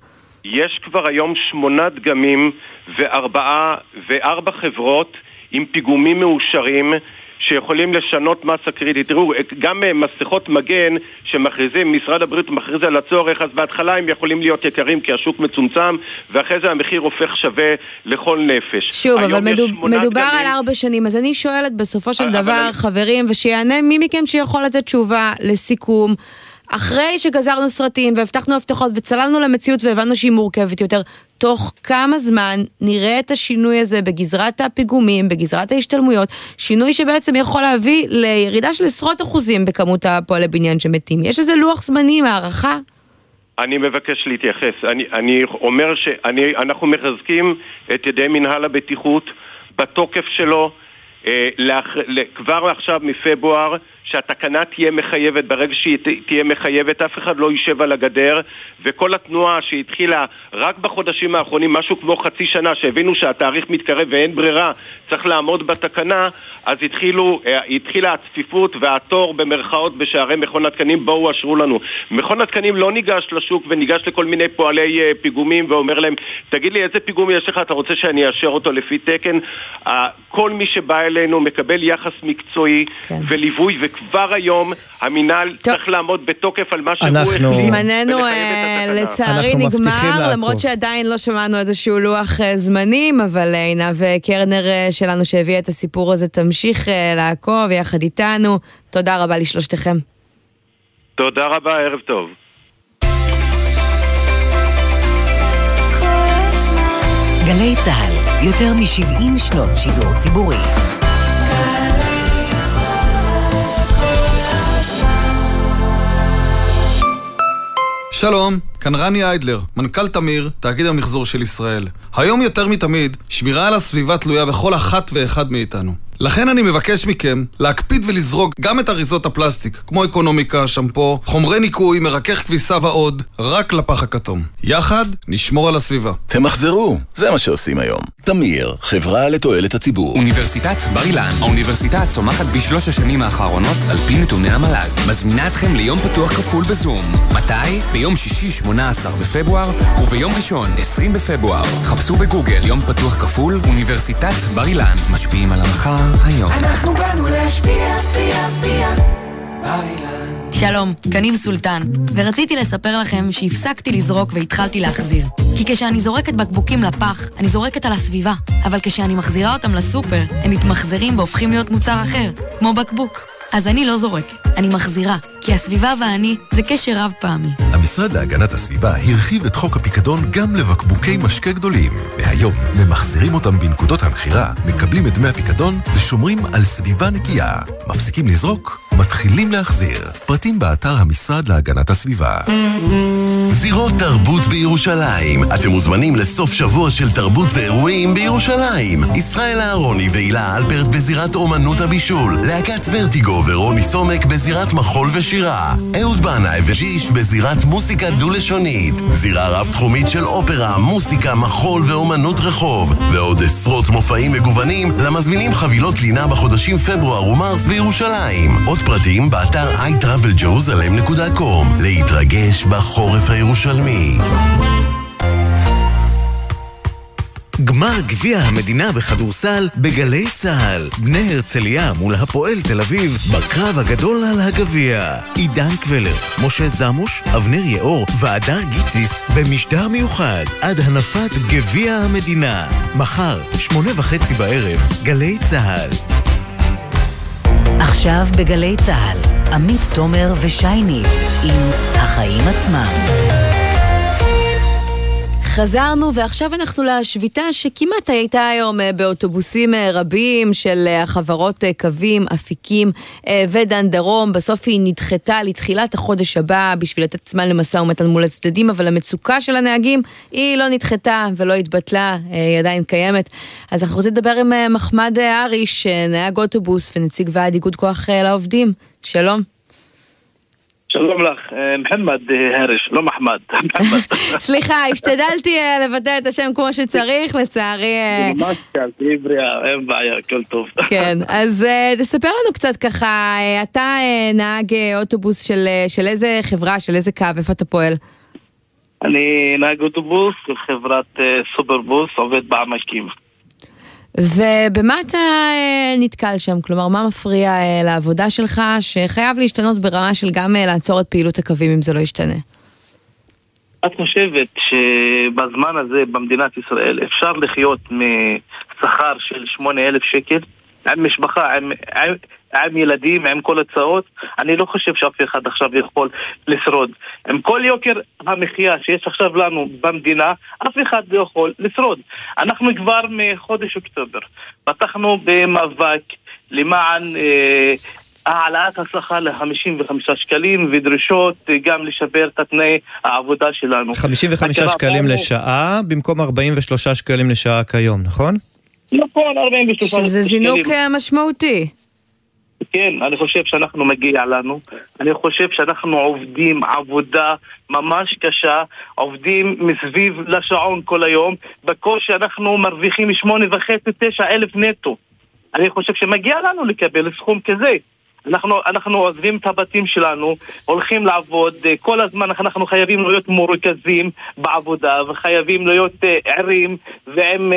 יש כבר היום שמונה דגמים וארבעה, וארבע חברות עם פיגומים מאושרים שיכולים לשנות מסה קריטית. תראו, גם אה, מסכות מגן שמכריזים, משרד הבריאות מכריז על הצורך, אז בהתחלה הם יכולים להיות יקרים כי השוק מצומצם, ואחרי זה המחיר הופך שווה לכל נפש. שוב, אבל מדוב, מדובר דגמים... על ארבע שנים, אז אני שואלת בסופו של דבר, אני... חברים, ושיענה מי מכם שיכול לתת תשובה לסיכום. אחרי שגזרנו סרטים והבטחנו הבטחות וצללנו למציאות והבנו שהיא מורכבת יותר, תוך כמה זמן נראה את השינוי הזה בגזרת הפיגומים, בגזרת ההשתלמויות, שינוי שבעצם יכול להביא לירידה של עשרות אחוזים בכמות הפועלי בניין שמתים. יש איזה לוח זמנים, הערכה? אני מבקש להתייחס. אני, אני אומר שאנחנו מחזקים את ידי מנהל הבטיחות בתוקף שלו. אה, לאח... כבר עכשיו מפברואר שהתקנה תהיה מחייבת, ברגע שהיא תהיה מחייבת אף אחד לא יישב על הגדר וכל התנועה שהתחילה רק בחודשים האחרונים, משהו כמו חצי שנה, שהבינו שהתאריך מתקרב ואין ברירה, צריך לעמוד בתקנה, אז התחילו, אה, התחילה הצפיפות והתור במרכאות בשערי מכון התקנים, בואו אשרו לנו. מכון התקנים לא ניגש לשוק וניגש לכל מיני פועלי אה, פיגומים ואומר להם, תגיד לי איזה פיגום יש לך, אתה רוצה שאני אאשר אותו לפי תקן? כל מי שבא אלינו מקבל יחס מקצועי כן. וליווי כבר היום המינהל טוב. צריך לעמוד בתוקף על מה שהוא אנחנו... החליט. זמננו אה, לצערי נגמר, למרות שעדיין לא שמענו איזשהו לוח זמנים, אבל עינב קרנר שלנו שהביאה את הסיפור הזה תמשיך לעקוב יחד איתנו. תודה רבה לשלושתכם. תודה רבה, ערב טוב. גלי צה"ל, יותר מ-70 שנות שידור ציבורי. שלום, כאן רני איידלר, מנכ"ל תמיר, תאגיד המחזור של ישראל. היום יותר מתמיד, שמירה על הסביבה תלויה בכל אחת ואחד מאיתנו. לכן אני מבקש מכם להקפיד ולזרוק גם את אריזות הפלסטיק, כמו אקונומיקה, שמפו, חומרי ניקוי, מרכך כביסה ועוד, רק לפח הכתום. יחד נשמור על הסביבה. תמחזרו, זה מה שעושים היום. תמיר, חברה לתועלת הציבור. אוניברסיטת בר אילן, האוניברסיטה הצומחת בשלוש השנים האחרונות על פי נתוני המל"ג. מזמינה אתכם ליום פתוח כפול בזום. מתי? ביום שישי 18 בפברואר וביום ראשון 20 בפברואר. חפשו בגוגל יום פתוח כפול, אוניברסיטת בר אילן. משפיעים על המחר היום. אנחנו באנו להשפיע, פיה, פיה. שלום, קניב סולטן, ורציתי לספר לכם שהפסקתי לזרוק והתחלתי להחזיר. כי כשאני זורקת בקבוקים לפח, אני זורקת על הסביבה, אבל כשאני מחזירה אותם לסופר, הם מתמחזרים והופכים להיות מוצר אחר, כמו בקבוק. אז אני לא זורקת, אני מחזירה, כי הסביבה ואני זה קשר רב פעמי. המשרד להגנת הסביבה הרחיב את חוק הפיקדון גם לבקבוקי משקה גדולים. והיום ממחזירים אותם בנקודות המכירה, מקבלים את דמי הפיקדון ושומרים על סביבה נקייה. מפסיקים לזרוק, מתחילים להחזיר. פרטים באתר המשרד להגנת הסביבה. זירות תרבות בירושלים. אתם מוזמנים לסוף שבוע של תרבות ואירועים בירושלים. ישראל אהרוני והילה אלפרט בזירת אומנות הבישול. להקת ורטיגו ורוני סומק בזירת מחול ושירה. אהוד בנאי וג'יש בזירת מוסיקה דו-לשונית. זירה רב-תחומית של אופרה, מוסיקה, מחול ואומנות רחוב. ועוד עשרות מופעים מגוונים למזמינים חבילות לינה בחודשים פברואר ומרס בירושלים. עוד פרטים באתר iTravelJerusalem.com להתרגש בחורף הירושלמי. גמר גביע המדינה בכדורסל בגלי צה"ל. בני הרצליה מול הפועל תל אביב בקרב הגדול על הגביע. עידן קבלר, משה זמוש, אבנר יאור והדר גיציס במשדר מיוחד עד הנפת גביע המדינה. מחר, שמונה וחצי בערב, גלי צה"ל. עכשיו בגלי צה"ל, עמית תומר ושייני עם החיים עצמם. חזרנו ועכשיו אנחנו לשביתה שכמעט הייתה היום אה, באוטובוסים אה, רבים של אה, החברות קווים, אפיקים ודן דרום. בסוף היא נדחתה לתחילת החודש הבא בשביל לתת זמן למשא ומתן מול הצדדים, אבל המצוקה של הנהגים היא לא נדחתה ולא התבטלה, היא עדיין קיימת. אז אנחנו רוצים לדבר עם מחמד אריש, נהג אוטובוס ונציג ועד איגוד כוח לעובדים. שלום. שלום לך, אה, מוחמד אה, הרש, לא מחמד, סליחה, השתדלתי אה, לבטא את השם כמו שצריך, לצערי... ממש קל, תהיי בריאה, אין בעיה, הכל טוב. כן, אז תספר לנו קצת ככה, אתה נהג אוטובוס של איזה חברה, של איזה קו, איפה אתה פועל? אני נהג אוטובוס של חברת סופרבוס, עובד בעמקים. ובמה אתה אה, נתקל שם? כלומר, מה מפריע אה, לעבודה שלך שחייב להשתנות ברמה של גם אה, לעצור את פעילות הקווים אם זה לא ישתנה? את חושבת שבזמן הזה במדינת ישראל אפשר לחיות משכר של 8,000 שקל? עם משפחה, עם, עם ילדים, עם כל הצעות, אני לא חושב שאף אחד עכשיו יכול לשרוד. עם כל יוקר המחיה שיש עכשיו לנו במדינה, אף אחד לא יכול לשרוד. אנחנו כבר מחודש אוקטובר פתחנו במאבק למען אה, העלאת השכר ל-55 שקלים ודרישות אה, גם לשפר את תנאי העבודה שלנו. 55 שקלים לנו... לשעה במקום 43 שקלים לשעה כיום, נכון? נכון, 43 שקלים. שזה זינוק אה, משמעותי. כן, אני חושב שאנחנו מגיע לנו. אני חושב שאנחנו עובדים עבודה ממש קשה, עובדים מסביב לשעון כל היום. בקושי אנחנו מרוויחים שמונה וחצי, תשע אלף נטו. אני חושב שמגיע לנו לקבל סכום כזה. אנחנו, אנחנו עוזבים את הבתים שלנו, הולכים לעבוד, כל הזמן אנחנו חייבים להיות מורכזים בעבודה וחייבים להיות ערים ועם...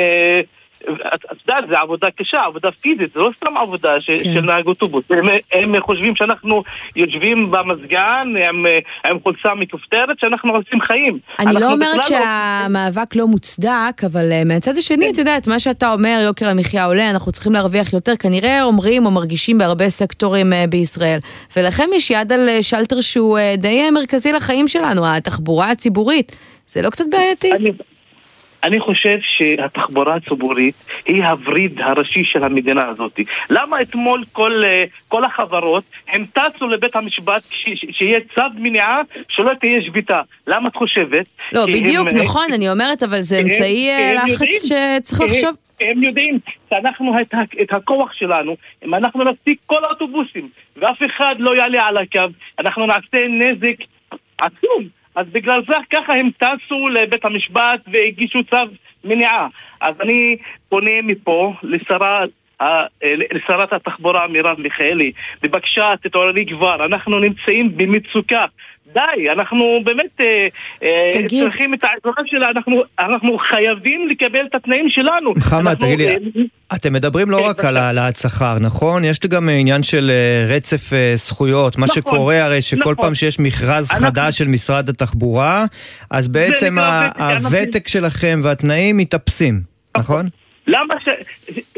את יודעת, זו עבודה קשה, עבודה פיזית, זה לא סתם עבודה ש, כן. של נהג אוטובוס. הם, הם חושבים שאנחנו יושבים במזגן עם, עם חולצה מכופתרת, שאנחנו עושים חיים. אני לא אומרת שהמאבק לא מוצדק, אבל uh, מהצד השני, כן. את יודעת, מה שאתה אומר, יוקר המחיה עולה, אנחנו צריכים להרוויח יותר, כנראה אומרים או מרגישים בהרבה סקטורים uh, בישראל. ולכם יש יד על uh, שלטר שהוא די מרכזי לחיים שלנו, התחבורה הציבורית. זה לא קצת בעייתי? אני... אני חושב שהתחבורה הציבורית היא הווריד הראשי של המדינה הזאת. למה אתמול כל, אה, כל החברות הם טסו לבית המשפט שיהיה צו מניעה שלא תהיה שביתה? למה את חושבת? לא, בדיוק, הם, נכון, אני אומרת, אבל זה אמצעי אה, לחץ יודעים, שצריך לחשוב. הם יודעים שאנחנו, את, את הכוח שלנו, אם אנחנו נפסיק כל האוטובוסים ואף אחד לא יעלה על הקו, אנחנו נעשה נזק עצום. אז בגלל זה ככה הם טסו לבית המשפט והגישו צו מניעה. אז אני פונה מפה לשרה לשרת התחבורה מרב מיכאלי, בבקשה תתעוררי כבר, אנחנו נמצאים במצוקה. די, אנחנו באמת אה, אה, צריכים את העזרה שלה, אנחנו, אנחנו חייבים לקבל את התנאים שלנו. מוחמד, תגיד לי, אה, אתם מדברים לא כן, רק על העלאת שכר, נכון? יש גם עניין של רצף זכויות, מה נכון, שקורה הרי שכל נכון. פעם שיש מכרז אנחנו... חדש של משרד התחבורה, אז בעצם הוותק שלכם והתנאים מתאפסים, נכון? למה ש...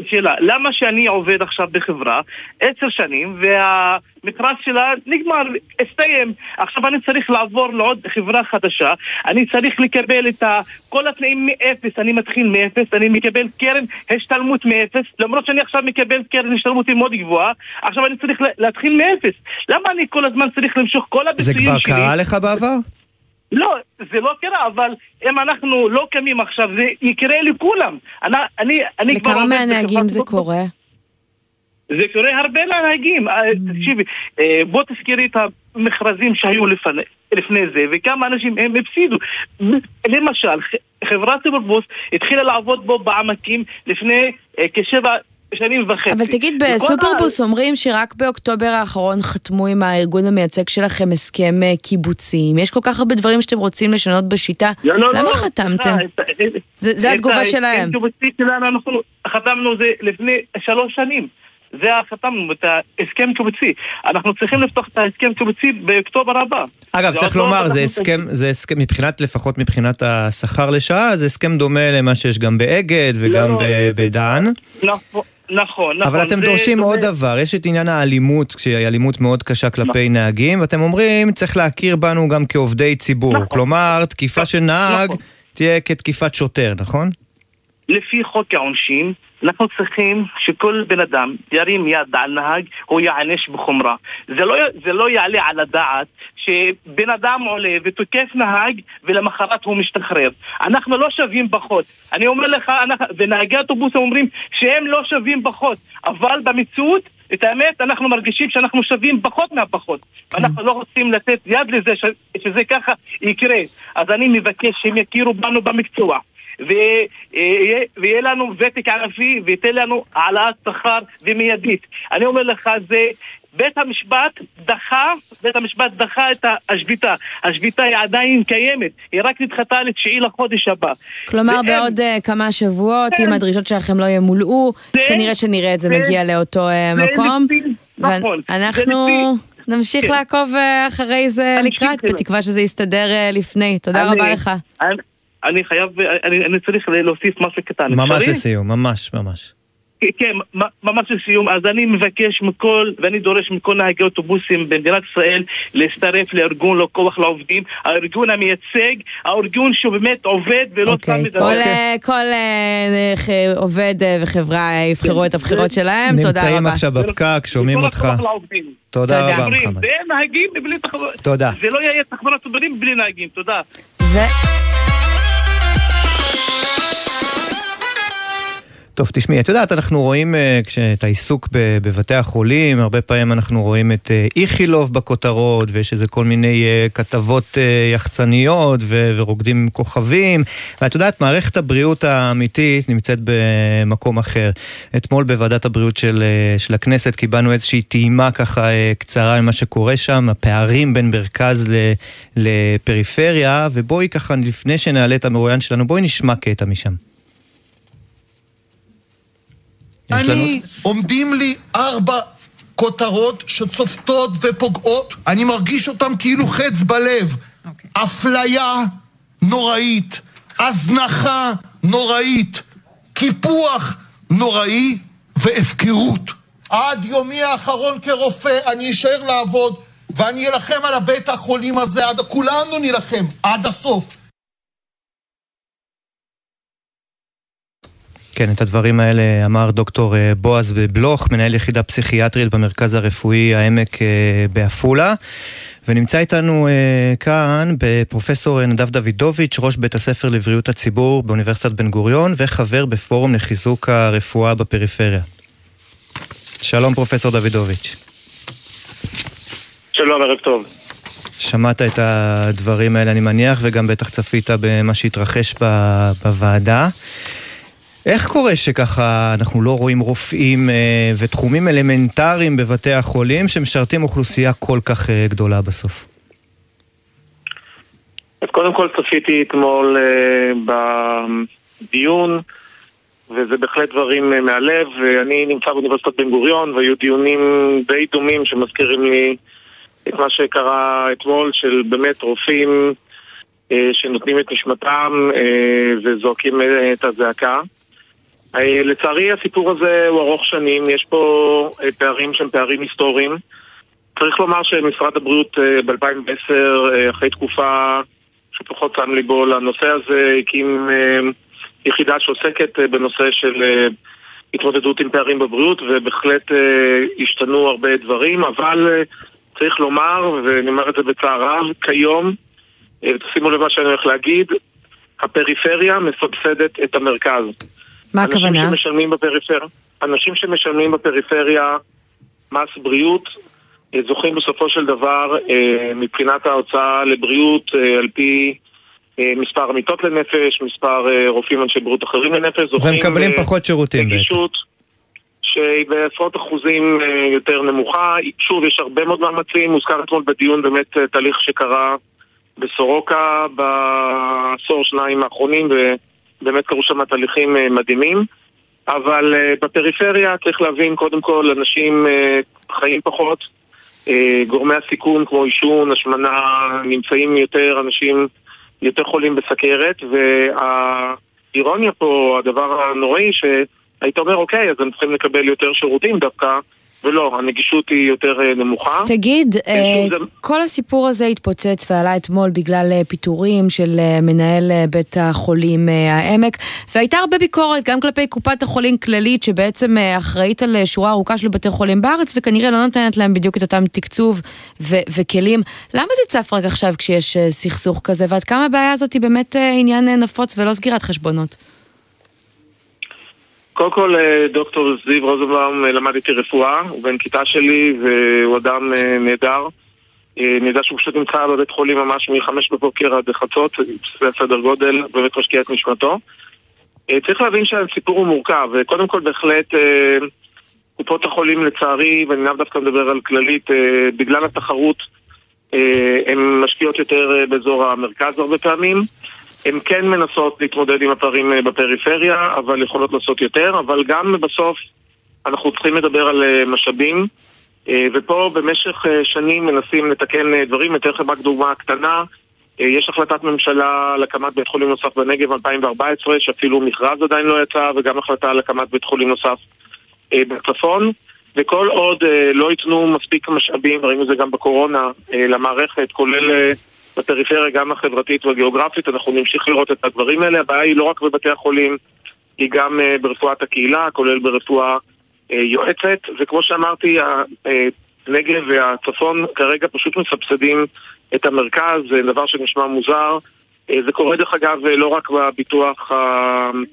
שאלה, למה שאני עובד עכשיו בחברה עשר שנים והמכרז שלה נגמר, הסתיים. עכשיו אני צריך לעבור לעוד חברה חדשה, אני צריך לקבל את ה... כל התנאים מאפס, אני מתחיל מאפס, אני מקבל קרן השתלמות מאפס, למרות שאני עכשיו מקבל קרן השתלמות מאוד גבוהה, עכשיו אני צריך להתחיל מאפס. למה אני כל הזמן צריך למשוך כל הביצועים שלי? זה כבר קרה לך בעבר? לא, זה לא קרה, אבל אם אנחנו לא קמים עכשיו, זה יקרה לכולם. אני, אני, אני כבר... לכמה מהנהגים זה קורה? זה קורה הרבה לנהגים. אה, mm. תקשיבי, אה, בוא תזכירי את המכרזים שהיו לפני, לפני זה, וכמה אנשים הם הפסידו. למשל, חברת סופרבוס התחילה לעבוד בו בעמקים לפני אה, כשבע שנים וחצי. אבל תגיד, בסופרבוס ה... אומרים שרק באוקטובר האחרון חתמו עם הארגון המייצג שלכם הסכם אה, קיבוצים. יש כל כך הרבה דברים שאתם רוצים לשנות בשיטה. לא, לא, למה לא, חתמתם? זה, זה התגובה שלהם. את הקיבוצי שלנו אנחנו חתמנו זה לפני שלוש שנים. זה חתמנו את ההסכם קיבוצי. אנחנו צריכים לפתוח את ההסכם קיבוצי באוקטובר הבא. אגב, צריך לא לומר, זה הסכם, זה הסכם, מבחינת, לפחות מבחינת השכר לשעה, זה הסכם דומה למה שיש גם באגד וגם לא, בדן. נכון. נכון, נכון. אבל אתם דורשים עוד דבר, יש את עניין האלימות, שהיא אלימות מאוד קשה כלפי נכון. נהגים, ואתם אומרים, צריך להכיר בנו גם כעובדי ציבור. נכון. כלומר, תקיפה של נהג נכון. תהיה כתקיפת שוטר, נכון? לפי חוק העונשין, אנחנו צריכים שכל בן אדם ירים יד על נהג, הוא יענש בחומרה. זה לא, זה לא יעלה על הדעת שבן אדם עולה ותוקף נהג ולמחרת הוא משתחרר. אנחנו לא שווים פחות. אני אומר לך, אנחנו, ונהגי אוטובוס אומרים שהם לא שווים פחות, אבל במציאות את האמת, אנחנו מרגישים שאנחנו שווים פחות מהפחות. כן. אנחנו לא רוצים לתת יד לזה ש, שזה ככה יקרה. אז אני מבקש שהם יכירו בנו במקצוע. ויהיה לנו ותק ענפי וייתן לנו העלאת שכר ומיידית. אני אומר לך, זה בית המשפט דחה, בית המשפט דחה את השביתה. השביתה היא עדיין קיימת, היא רק נדחתה לתשיעי לחודש הבא. כלומר, ואין... בעוד uh, כמה שבועות, אם הדרישות שלכם לא ימולאו, כנראה שנראה את זה מגיע לאותו uh, מקום. נכון. ואנחנו... נמשיך כן. לעקוב אחרי זה לקראת, בתקווה שזה יסתדר לפני. תודה רבה לך. אני חייב, אני, אני צריך להוסיף משהו קטן. ממש לסיום, ממש, ממש. כן, ממש לסיום, אז אני מבקש מכל, ואני דורש מכל נהגי אוטובוסים במדינת ישראל להצטרף לארגון לא כוח לעובדים, הארגון המייצג, הארגון שהוא באמת עובד ולא סתם מדבר. כל, אה, כל uh, עובד uh, וחברה יבחרו את הבחירות שלהם, תודה רבה. נמצאים עכשיו בפקק, שומעים אותך. תודה רבה, מחמד. ואין נהגים בלי תחבורה. תודה. זה לא יהיה תחבורה ציבורית בלי נהגים, תודה. טוב, תשמעי, את יודעת, אנחנו רואים uh, את העיסוק בבתי החולים, הרבה פעמים אנחנו רואים את uh, איכילוב בכותרות, ויש איזה כל מיני uh, כתבות יחצניות ורוקדים עם כוכבים, ואת יודעת, מערכת הבריאות האמיתית נמצאת במקום אחר. אתמול בוועדת הבריאות של, של הכנסת קיבלנו איזושהי טעימה ככה קצרה ממה שקורה שם, הפערים בין מרכז לפריפריה, ובואי ככה, לפני שנעלה את המרואיין שלנו, בואי נשמע קטע משם. אני, עומדים לי ארבע כותרות שצופתות ופוגעות, אני מרגיש אותם כאילו חץ בלב. Okay. אוקיי. אפליה נוראית, הזנחה נוראית, קיפוח נוראי והפקרות. עד יומי האחרון כרופא אני אשאר לעבוד ואני אלחם על הבית החולים הזה, עד, כולנו נילחם עד הסוף. כן, את הדברים האלה אמר דוקטור אה, בועז בלוך, מנהל יחידה פסיכיאטרית במרכז הרפואי העמק אה, בעפולה. ונמצא איתנו uh, כאן בפרופסור נדב דוידוביץ', ראש בית הספר לבריאות הציבור באוניברסיטת בן גוריון וחבר בפורום לחיזוק הרפואה בפריפריה. שלום פרופסור דוידוביץ'. שלום, ערב טוב. שמעת את הדברים האלה אני מניח, וגם בטח צפית במה שהתרחש בוועדה. איך קורה שככה אנחנו לא רואים רופאים אה, ותחומים אלמנטריים בבתי החולים שמשרתים אוכלוסייה כל כך אה, גדולה בסוף? אז קודם כל צפיתי אתמול אה, בדיון, וזה בהחלט דברים אה, מהלב, ואני נמצא באוניברסיטת בן גוריון, והיו דיונים די דומים שמזכירים לי את מה שקרה אתמול, של באמת רופאים אה, שנותנים את נשמתם אה, וזועקים אה, את הזעקה. אה, לצערי הסיפור הזה הוא ארוך שנים, יש פה אה, פערים שהם פערים היסטוריים. צריך לומר שמשרד הבריאות אה, ב-2010, אחרי תקופה שפחות שם ליבו לנושא הזה, הקים יחידה שעוסקת בנושא של התמודדות עם פערים בבריאות, ובהחלט השתנו הרבה דברים, אבל צריך לומר, ואני אומר את זה בצער רב, כיום, שימו לב מה שאני הולך להגיד, הפריפריה מסבסדת את המרכז. מה הכוונה? אנשים שמשלמים בפריפריה, אנשים שמשלמים בפריפריה מס בריאות אה, זוכים בסופו של דבר אה, מבחינת ההוצאה לבריאות אה, על פי מספר המיטות לנפש, מספר רופאים אנשי בריאות אחרים לנפש, זוכים... ומקבלים פחות שירותים בעצם. שהיא בעשרות אחוזים יותר נמוכה. שוב, יש הרבה מאוד מאמצים, מוזכר אתמול בדיון באמת תהליך שקרה בסורוקה בעשור שניים האחרונים, באמת קרו שם תהליכים אה, מדהימים, אבל אה, בפריפריה צריך להבין קודם כל אנשים אה, חיים פחות, גורמי הסיכון כמו עישון, השמנה, נמצאים יותר אנשים יותר חולים בסכרת, והאירוניה פה, הדבר הנוראי, שהיית אומר אוקיי, אז הם צריכים לקבל יותר שירותים דווקא ולא, הנגישות היא יותר אה, נמוכה. תגיד, אה, כל הסיפור הזה התפוצץ ועלה אתמול בגלל אה, פיטורים של מנהל בית החולים העמק, והייתה הרבה ביקורת גם כלפי קופת החולים כללית, שבעצם אחראית על שורה ארוכה של בתי חולים בארץ, וכנראה לא נותנת להם בדיוק את אותם תקצוב ו- וכלים. למה זה צף רק עכשיו כשיש סכסוך כזה, ועד כמה הבעיה הזאת היא באמת עניין נפוץ ולא סגירת חשבונות? קודם כל, אה, דוקטור זיו רוזנבאום אה, למד איתי רפואה, הוא בן כיתה שלי והוא אדם אה, נהדר. אני יודע שהוא פשוט נמצא בבית חולים ממש מחמש בבוקר עד חצות, זה סדר גודל, באמת משקיע את נשמתו. צריך להבין שהסיפור הוא מורכב, וקודם כל בהחלט קופות החולים לצערי, ואני לאו דווקא מדבר על כללית, בגלל התחרות הן משקיעות יותר באזור המרכז הרבה פעמים. הן כן מנסות להתמודד עם הפערים אה, בפריפריה, אבל יכולות לעשות יותר, אבל גם בסוף אנחנו צריכים לדבר על אה, משאבים, אה, ופה במשך שנים מנסים לתקן דברים. אתן לכם רק דוגמה קטנה. יש החלטת ממשלה על הקמת בית חולים נוסף בנגב 2014, שאפילו מכרז עדיין לא יצא, וגם החלטה על הקמת בית חולים נוסף בצפון. וכל עוד לא ייתנו מספיק משאבים, ראינו את זה גם בקורונה, למערכת, כולל בפריפריה, גם החברתית והגיאוגרפית, אנחנו נמשיך לראות את הדברים האלה. הבעיה היא לא רק בבתי החולים, היא גם אה, ברפואת הקהילה, כולל ברפואה אה, יועצת, וכמו שאמרתי, הנגב והצפון כרגע פשוט מסבסדים את המרכז, זה דבר שנשמע מוזר. אה, זה קורה דרך אגב לא רק בביטוח.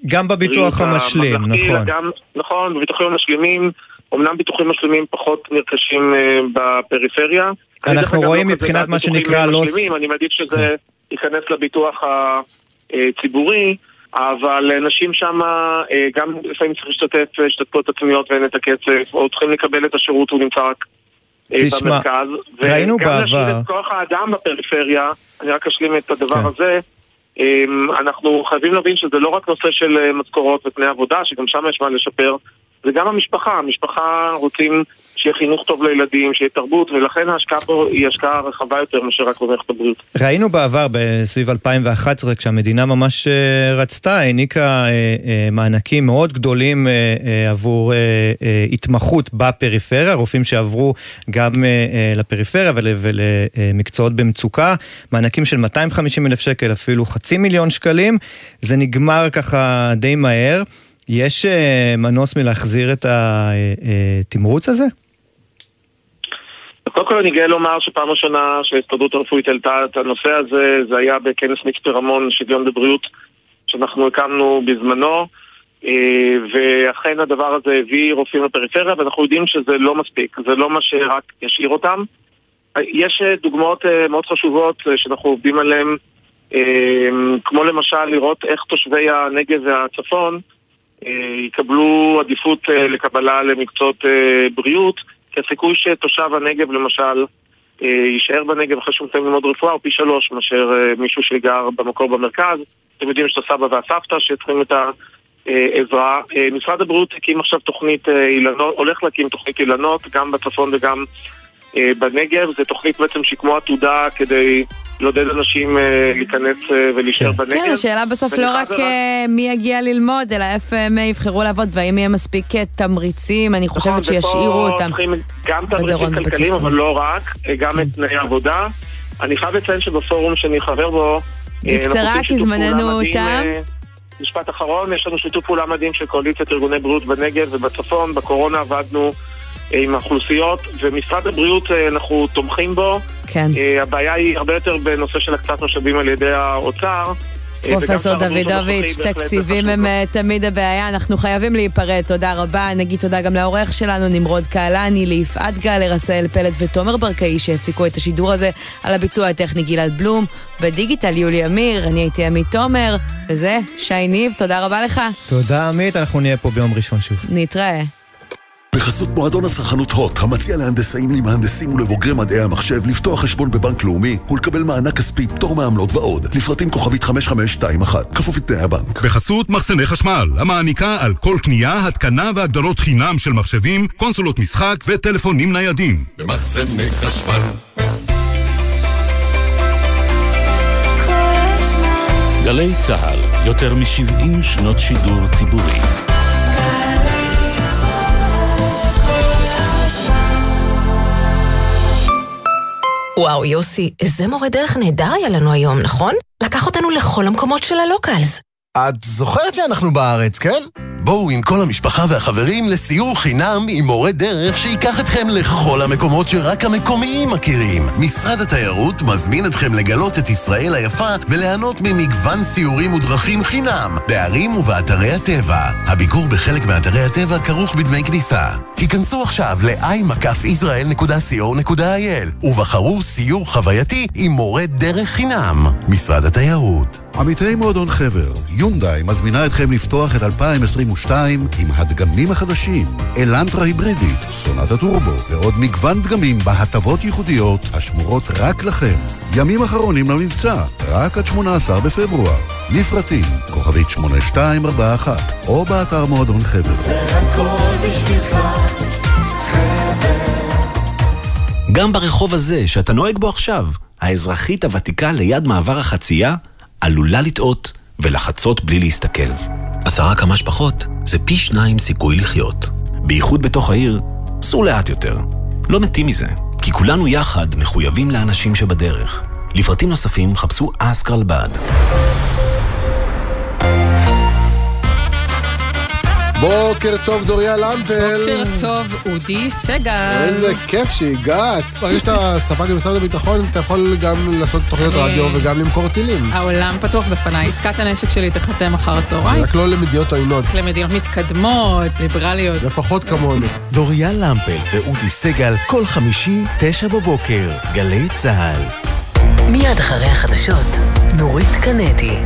גם בביטוח המשלים, נכון. גם, נכון, בביטוחים המשלימים, אמנם ביטוחים משלימים פחות נרכשים אה, בפריפריה. אנחנו רואים לא מבחינת מה שנקרא לא... משלימים, אני מעדיף שזה ייכנס לביטוח הציבורי, אבל אנשים שם גם לפעמים צריך להשתתף השתתפות עצמיות ואין את הכסף, או צריכים לקבל את השירות, הוא נמצא רק אה, תשמע, במרכז. ראינו וגם להשאיר בעבר- את כוח האדם בפריפריה, אני רק אשלים את הדבר כן. הזה. אמ, אנחנו חייבים להבין שזה לא רק נושא של אה, משכורות ותנאי עבודה, שגם שם יש מה לשפר, זה גם המשפחה. המשפחה רוצים שיהיה חינוך טוב לילדים, שיהיה תרבות, ולכן ההשקעה פה היא השקעה רחבה יותר מאשר רק במערכת הבריאות. ראינו בעבר, בסביב 2011, כשהמדינה ממש אה, רצתה, העניקה אה, אה, מענקים מאוד גדולים עבור התמחות בפריפריה, רופאים שעברו גם לפריפריה ול- ולמקצועות במצוקה, מענקים של 250 אלף שקל, אפילו חצי מיליון שקלים. זה נגמר ככה די מהר. יש אה, מנוס מלהחזיר את התמרוץ הזה? קודם כל אני גאה לומר שפעם ראשונה שההסתדרות הרפואית העלתה את הנושא הזה, זה היה בכנס מצפה רמון שוויון בבריאות שאנחנו הקמנו בזמנו, אה, ואכן הדבר הזה הביא רופאים לפריפריה, ואנחנו יודעים שזה לא מספיק, זה לא מה שרק ישאיר אותם. אה, יש אה, דוגמאות אה, מאוד חשובות אה, שאנחנו עובדים עליהן, אה, כמו למשל לראות איך תושבי הנגב והצפון אה, יקבלו עדיפות אה, לקבלה למקצועות אה, בריאות, כי הסיכוי שתושב הנגב למשל אה, יישאר בנגב אחרי שהוא מסיים ללמוד רפואה הוא פי שלוש מאשר אה, מישהו שגר במקור במרכז. אתם יודעים שיש את הסבא והסבתא שצריכים את העזרה. אה, משרד הבריאות הקים עכשיו תוכנית אה, אילנות, הולך להקים תוכנית אילנות גם בצפון וגם אה, בנגב. זו תוכנית בעצם שהיא כמו עתודה כדי לעודד אנשים אה, להיכנס אה, ולהישאר בנגב. כן, השאלה בסוף לא רק אה, מי יגיע ללמוד, אלא איפה הם יבחרו לעבוד, והאם יהיה מספיק תמריצים, אני חושבת נכון, שישאירו ופה אותם. גם תמריצים כלכליים. אבל לא רק, גם את תנאי העבודה. אני חייב לציין שבפורום שאני חבר בו... בקצרה, כי זמננו פעולה מדהים, תם. אה, משפט אחרון, יש לנו שיתוף פעולה מדהים של קואליציית ארגוני בריאות בנגב ובצפון. בקורונה עבדנו עם האוכלוסיות, ומשרד הבריאות, אה, אנחנו תומכים בו. כן. אה, הבעיה היא הרבה יותר בנושא של הקצת משאבים על ידי האוצר. אה, פרופסור דוידוביץ', תקציבים הם תמיד הבעיה, אנחנו חייבים להיפרד, תודה רבה. נגיד תודה גם לעורך שלנו, נמרוד קהלני, ליפעת גל, רסאל פלט ותומר ברקאי שהפיקו את השידור הזה, על הביצוע הטכני גלעד בלום, בדיגיטל יולי אמיר, אני הייתי עמית תומר, וזה שי ניב, תודה רבה לך, תודה עמית, אנחנו נהיה פה ביום ראשון שוב. נתראה. בחסות מועדון הצרכנות הוט, המציע להנדסאים, למהנדסים ולבוגרי מדעי המחשב לפתוח חשבון בבנק לאומי ולקבל מענק כספי, פטור מעמלות ועוד. לפרטים כוכבית 5521, כפוף לתנאי הבנק. בחסות מחסני חשמל, המעניקה על כל קנייה, התקנה והגדרות חינם של מחשבים, קונסולות משחק וטלפונים ניידים. במחסני חשמל. גלי צה"ל, יותר מ-70 שנות שידור ציבורי. וואו, יוסי, איזה מורה דרך נהדר היה לנו היום, נכון? לקח אותנו לכל המקומות של הלוקלס. את זוכרת שאנחנו בארץ, כן? בואו עם כל המשפחה והחברים לסיור חינם עם מורה דרך שייקח אתכם לכל המקומות שרק המקומיים מכירים. משרד התיירות מזמין אתכם לגלות את ישראל היפה וליהנות ממגוון סיורים ודרכים חינם בערים ובאתרי הטבע. הביקור בחלק מאתרי הטבע כרוך בדמי כניסה. היכנסו עכשיו ל-i-israel.co.il ובחרו סיור חווייתי עם מורה דרך חינם. משרד התיירות. עמיתי מועדון חבר, יונדאי מזמינה אתכם לפתוח את 2023 2022 עם הדגמים החדשים, אלנטרה היברידית, סונטה טורבו ועוד מגוון דגמים בהטבות ייחודיות השמורות רק לכם. ימים אחרונים למבצע, רק עד 18 בפברואר. לפרטים, כוכבית 8241, או באתר מועדון חבר. זה הכל בשבילך, גם ברחוב הזה, שאתה נוהג בו עכשיו, האזרחית הוותיקה ליד מעבר החצייה עלולה לטעות ולחצות בלי להסתכל. עשרה כמה שפחות זה פי שניים סיכוי לחיות. בייחוד בתוך העיר, סעו לאט יותר. לא מתים מזה, כי כולנו יחד מחויבים לאנשים שבדרך. לפרטים נוספים חפשו אסקרלבד. בוקר טוב דוריה למפל. בוקר טוב אודי סגל. איזה כיף שהגעת. ברגע שאתה ספק במשרד הביטחון, אתה יכול גם לעשות תוכניות אני- רדיו וגם למכור טילים. העולם פתוח בפניי, עסקת הנשק שלי תחתם אחר הצהריים. רק לא למדינות עוינות. למדינות מתקדמות, ליברליות. לפחות כמונו. דוריה למפל ואודי סגל כל חמישי, תשע בבוקר, גלי צה"ל. מיד אחרי החדשות, נורית קנדי.